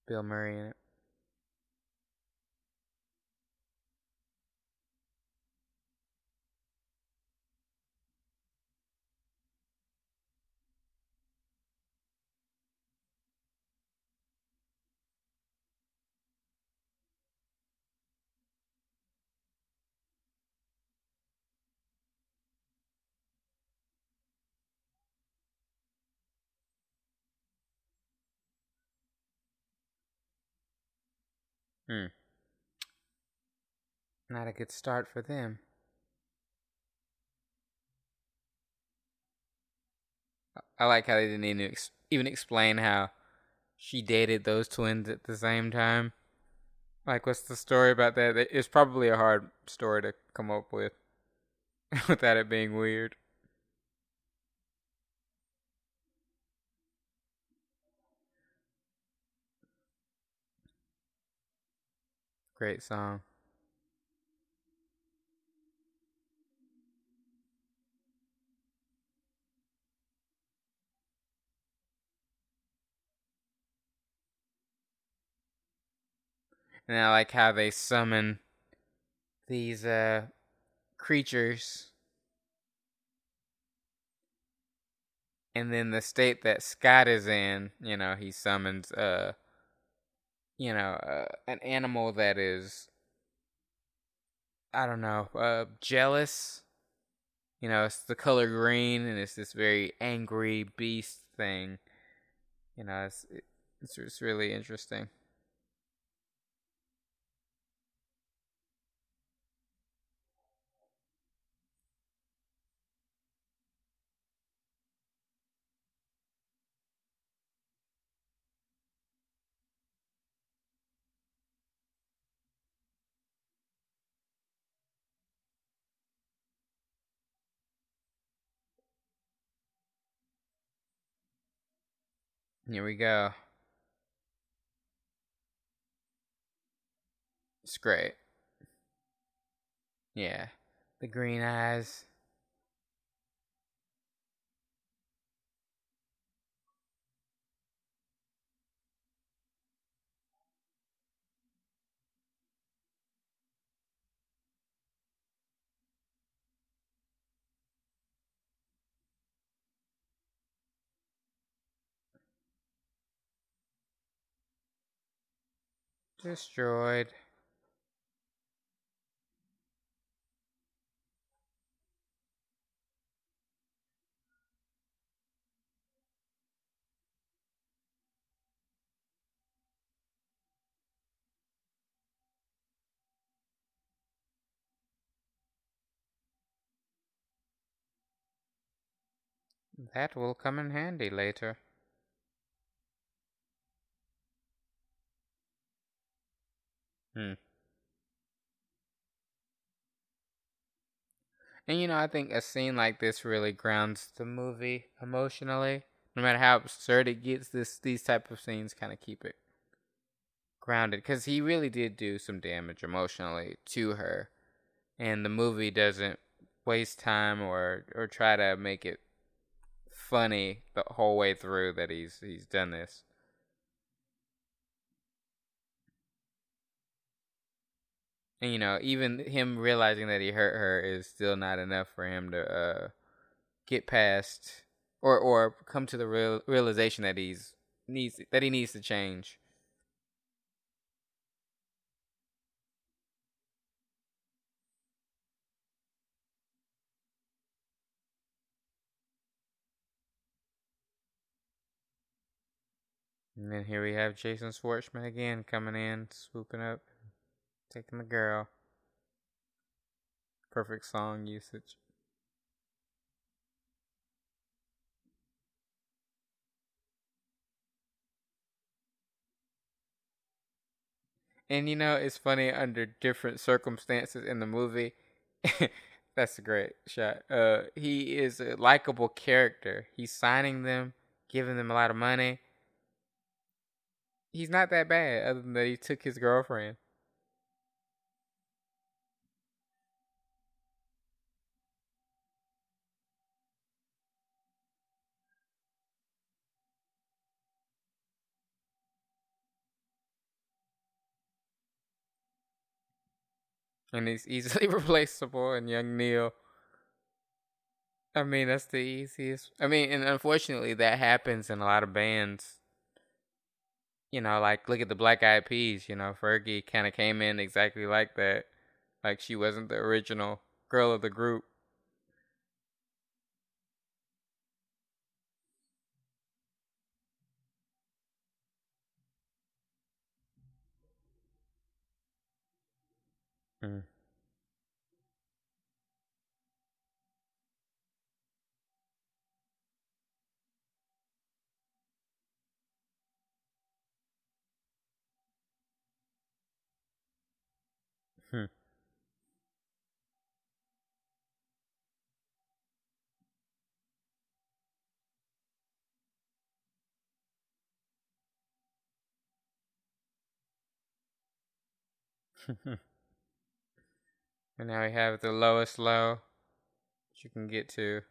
Bill Murray in it. Hmm. Not a good start for them. I like how they didn't even, ex- even explain how she dated those twins at the same time. Like, what's the story about that? It's probably a hard story to come up with without it being weird. Great song. And I like how they summon these uh, creatures. And then the state that Scott is in, you know, he summons uh you know, uh, an animal that is I don't know, uh jealous. You know, it's the color green and it's this very angry beast thing. You know, it's it's, it's really interesting. Here we go. It's great. Yeah. The green eyes. Destroyed. That will come in handy later. Hmm. And you know, I think a scene like this really grounds the movie emotionally. No matter how absurd it gets, this these type of scenes kind of keep it grounded because he really did do some damage emotionally to her, and the movie doesn't waste time or or try to make it funny the whole way through that he's he's done this. And you know, even him realizing that he hurt her is still not enough for him to uh, get past or or come to the real realization that he's needs that he needs to change. And then here we have Jason Schwartzman again coming in, swooping up, taking the girl. Perfect song usage. And you know, it's funny under different circumstances in the movie. That's a great shot. Uh, he is a likable character. He's signing them, giving them a lot of money. He's not that bad, other than that he took his girlfriend. And he's easily replaceable. And young Neil, I mean, that's the easiest. I mean, and unfortunately, that happens in a lot of bands. You know, like look at the Black Eyed Peas. You know, Fergie kind of came in exactly like that. Like she wasn't the original girl of the group. Mm. Hmm. and now we have the lowest low you can get to.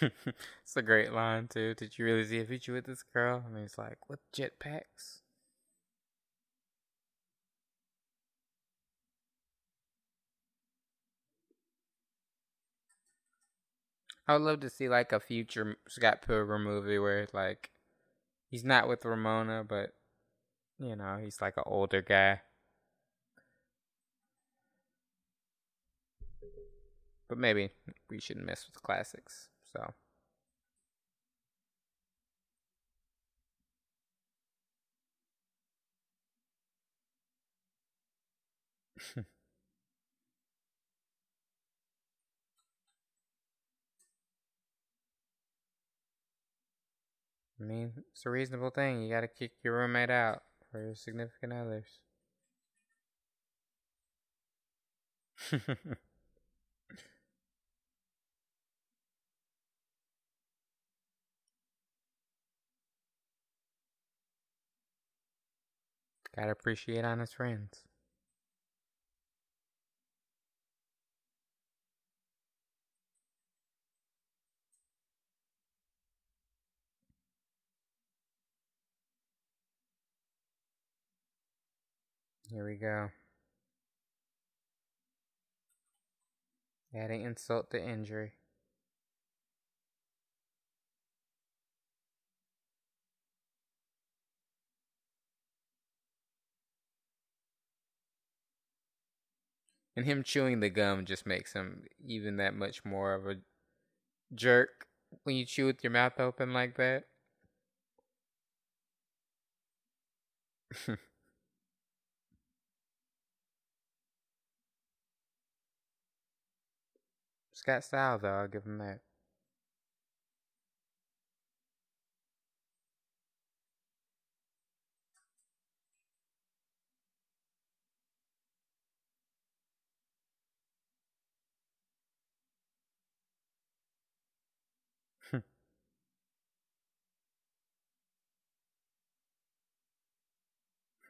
It's a great line too. Did you really see a future with this girl? And he's like, "What jetpacks?" I would love to see like a future Scott Pilgrim movie where like he's not with Ramona, but you know he's like an older guy. But maybe we shouldn't mess with classics. So. I mean, it's a reasonable thing. You gotta kick your roommate out for your significant others. Gotta appreciate honest friends. Here we go. Adding insult to injury. And him chewing the gum just makes him even that much more of a jerk when you chew with your mouth open like that. Scott style though, I'll give him that.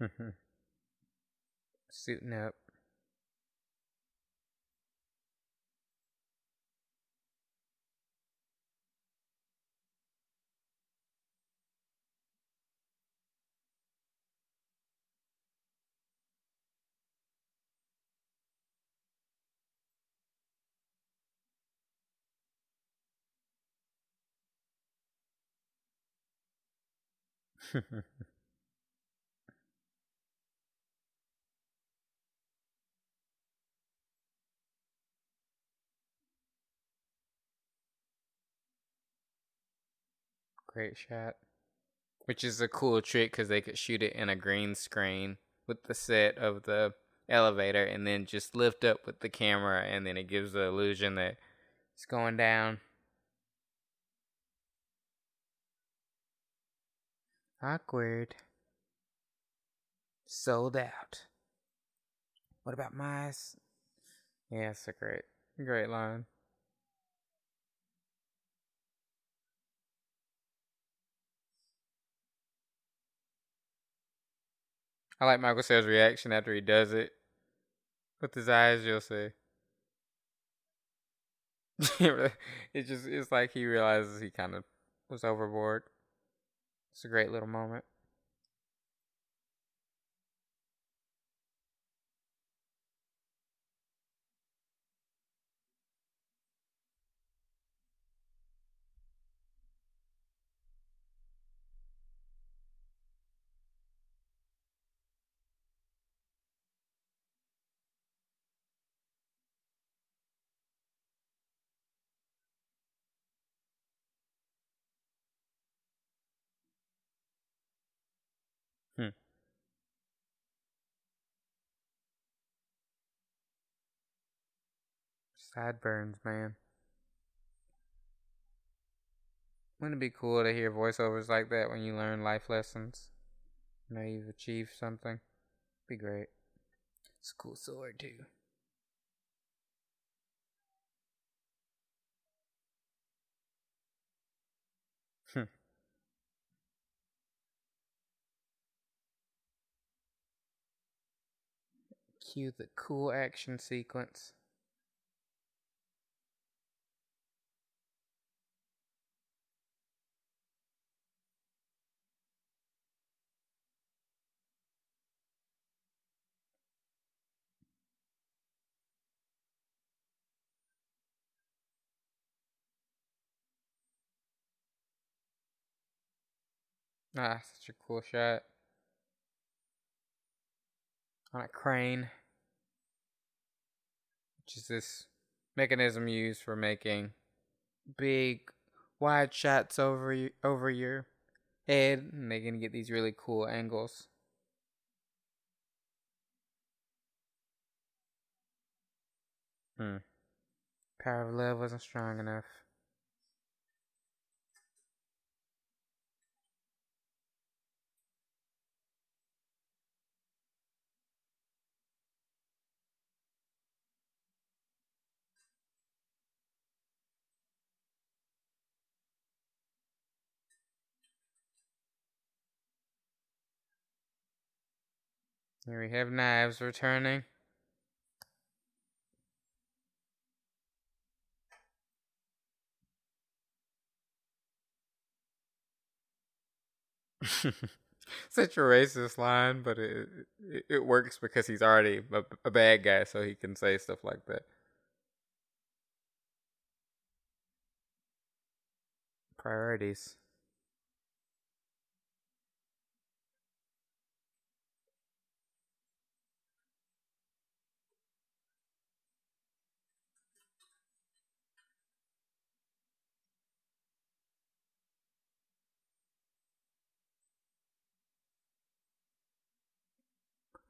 Mm-hmm. Suiting up. Great shot. Which is a cool trick because they could shoot it in a green screen with the set of the elevator and then just lift up with the camera and then it gives the illusion that it's going down. Awkward. Sold out. What about mice? Yeah, it's a great, great line. I like Michael Cera's reaction after he does it. With his eyes, you'll see. it just it's like he realizes he kind of was overboard. It's a great little moment. Hmm. Sideburns, man. Wouldn't it be cool to hear voiceovers like that when you learn life lessons? You know you've achieved something. Be great. It's a cool sword too. Hmm. Cue the cool action sequence. Ah, such a cool shot. On a crane. Which is this mechanism used for making big wide shots over you, over your head and they can get these really cool angles. Hmm. Power of love wasn't strong enough. Here we have knives returning. Such a racist line, but it, it, it works because he's already a, a bad guy, so he can say stuff like that. Priorities.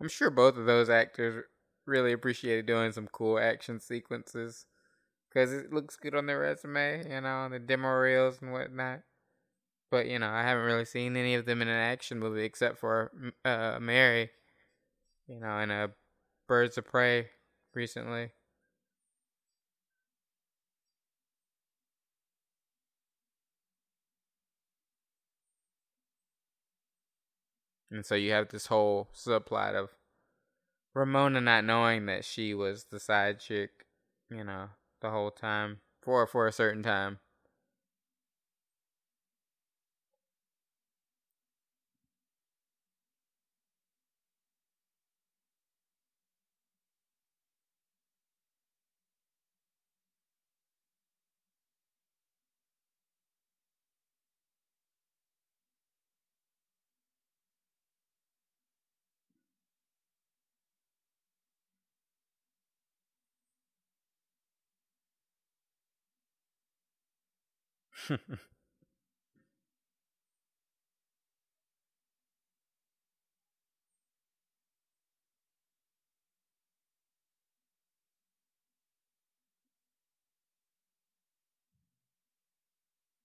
I'm sure both of those actors really appreciated doing some cool action sequences because it looks good on their resume, you know, on the demo reels and whatnot. But you know, I haven't really seen any of them in an action movie except for uh, Mary, you know, in a Birds of Prey recently. And so you have this whole subplot of Ramona not knowing that she was the side chick, you know, the whole time for for a certain time.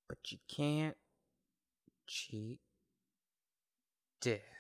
but you can't cheat death.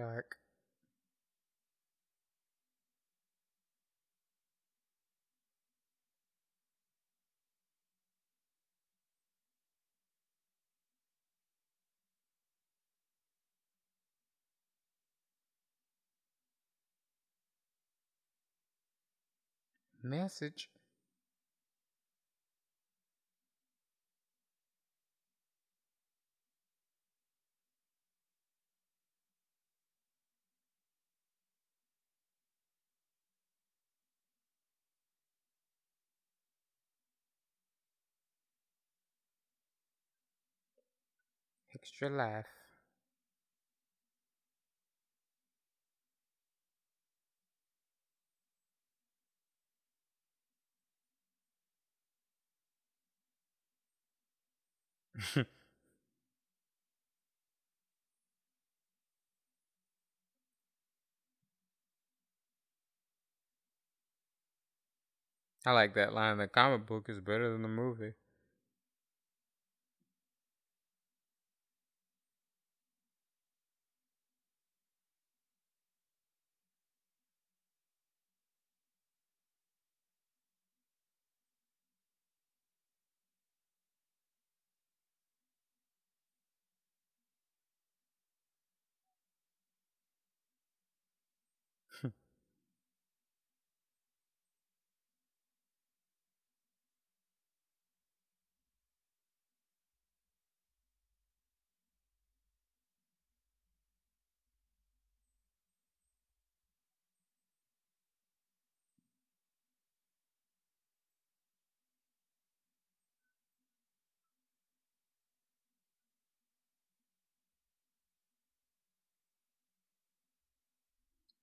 Dark. Message. Extra life. I like that line. The comic book is better than the movie.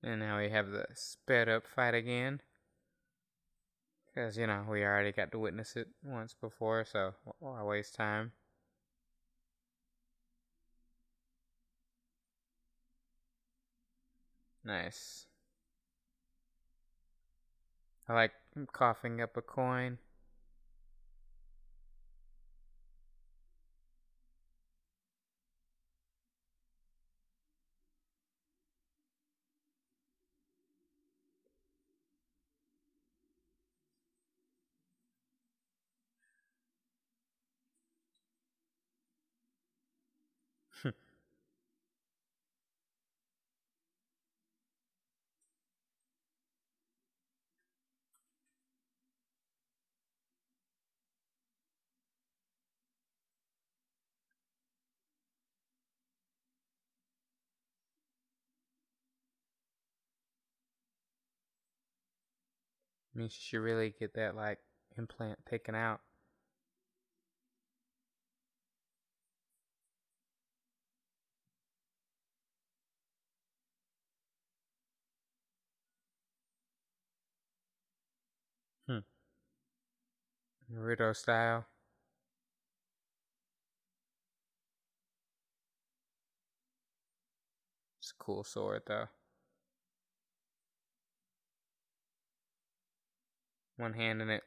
And now we have the sped up fight again. Because, you know, we already got to witness it once before, so why waste time? Nice. I like coughing up a coin. I mean, she should really get that like implant taken out. Hmm. Naruto style. It's a cool sword though. One hand in it.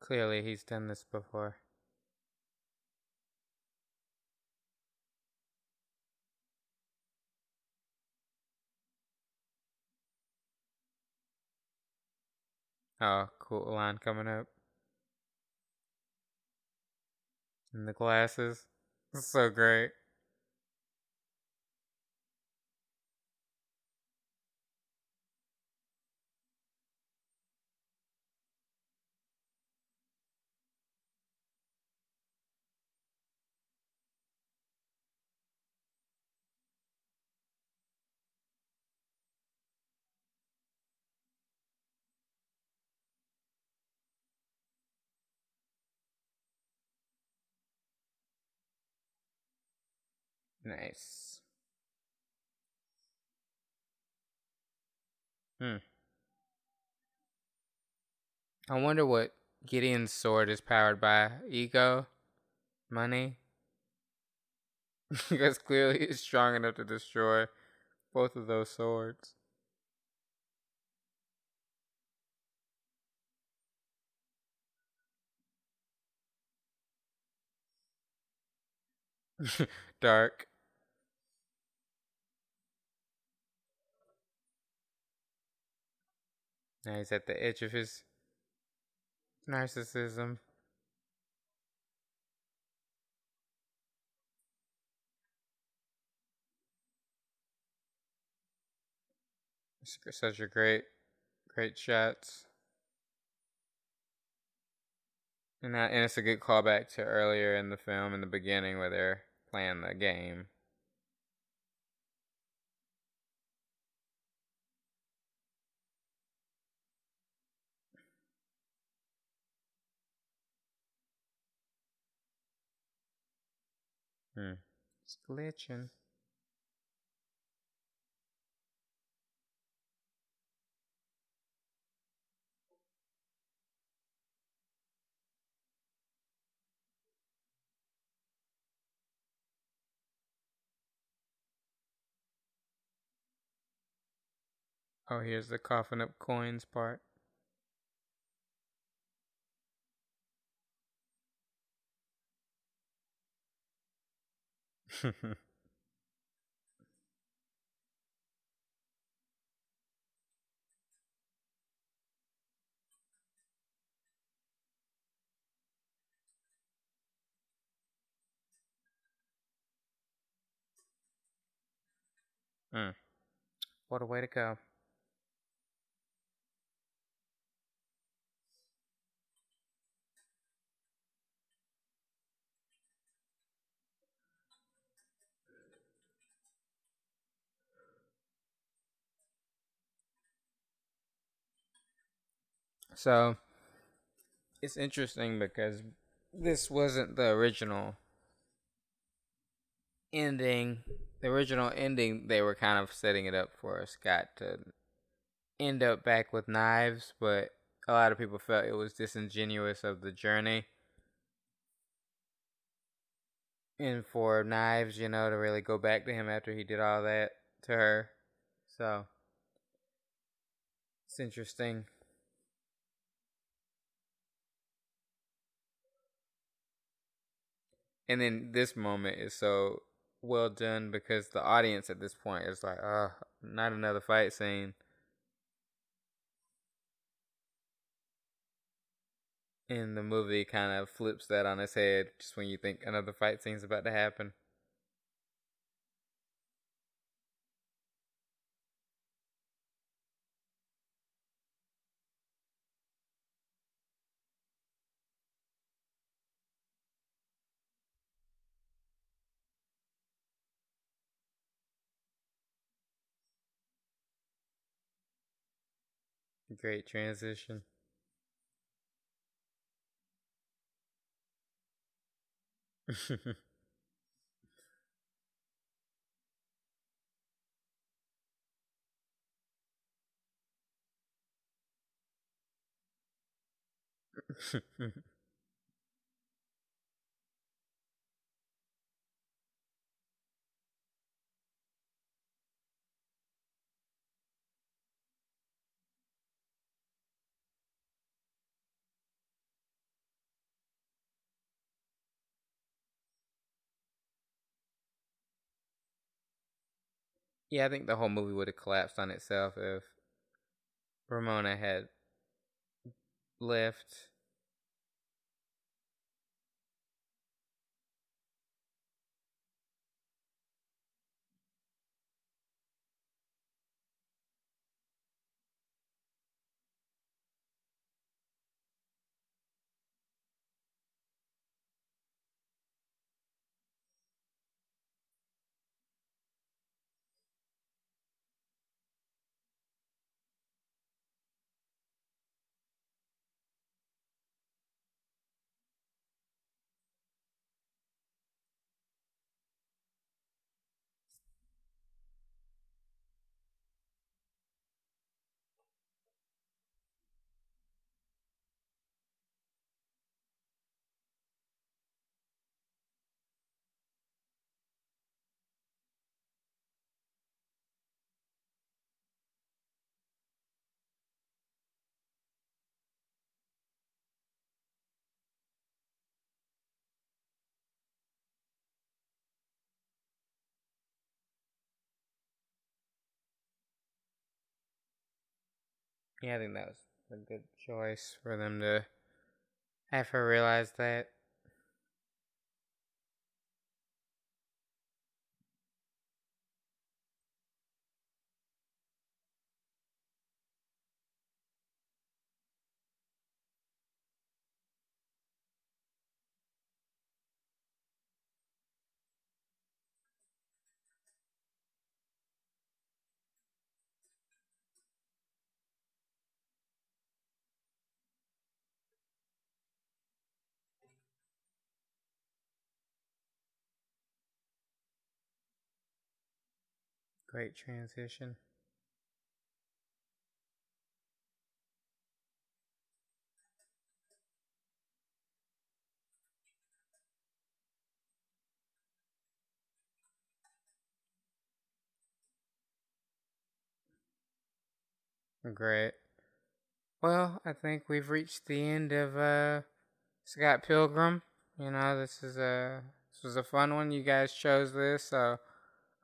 Clearly he's done this before. Oh, cool line coming up. And the glasses. So great. Nice. Hmm. I wonder what Gideon's sword is powered by. Ego? Money? because clearly he's strong enough to destroy both of those swords. Dark. Now he's at the edge of his narcissism. Such a great, great shots. And that, and it's a good callback to earlier in the film in the beginning where they're playing the game. Hmm. It's glitching. Oh, here's the coughing up coins part. Mm. What a way to go. So it's interesting because this wasn't the original ending. The original ending, they were kind of setting it up for Scott to end up back with knives, but a lot of people felt it was disingenuous of the journey. And for knives, you know, to really go back to him after he did all that to her. So it's interesting. And then this moment is so well done because the audience at this point is like, oh, not another fight scene. And the movie kind of flips that on its head just when you think another fight scene's about to happen. Great transition. Yeah, I think the whole movie would have collapsed on itself if Ramona had lift. Yeah, I think that was a good choice for them to have her realize that. Great transition. Great. Well, I think we've reached the end of uh, Scott Pilgrim. You know, this is a this was a fun one. You guys chose this, so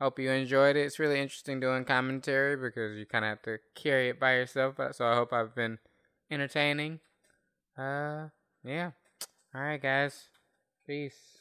Hope you enjoyed it. It's really interesting doing commentary because you kind of have to carry it by yourself. So I hope I've been entertaining. Uh, yeah. All right, guys. Peace.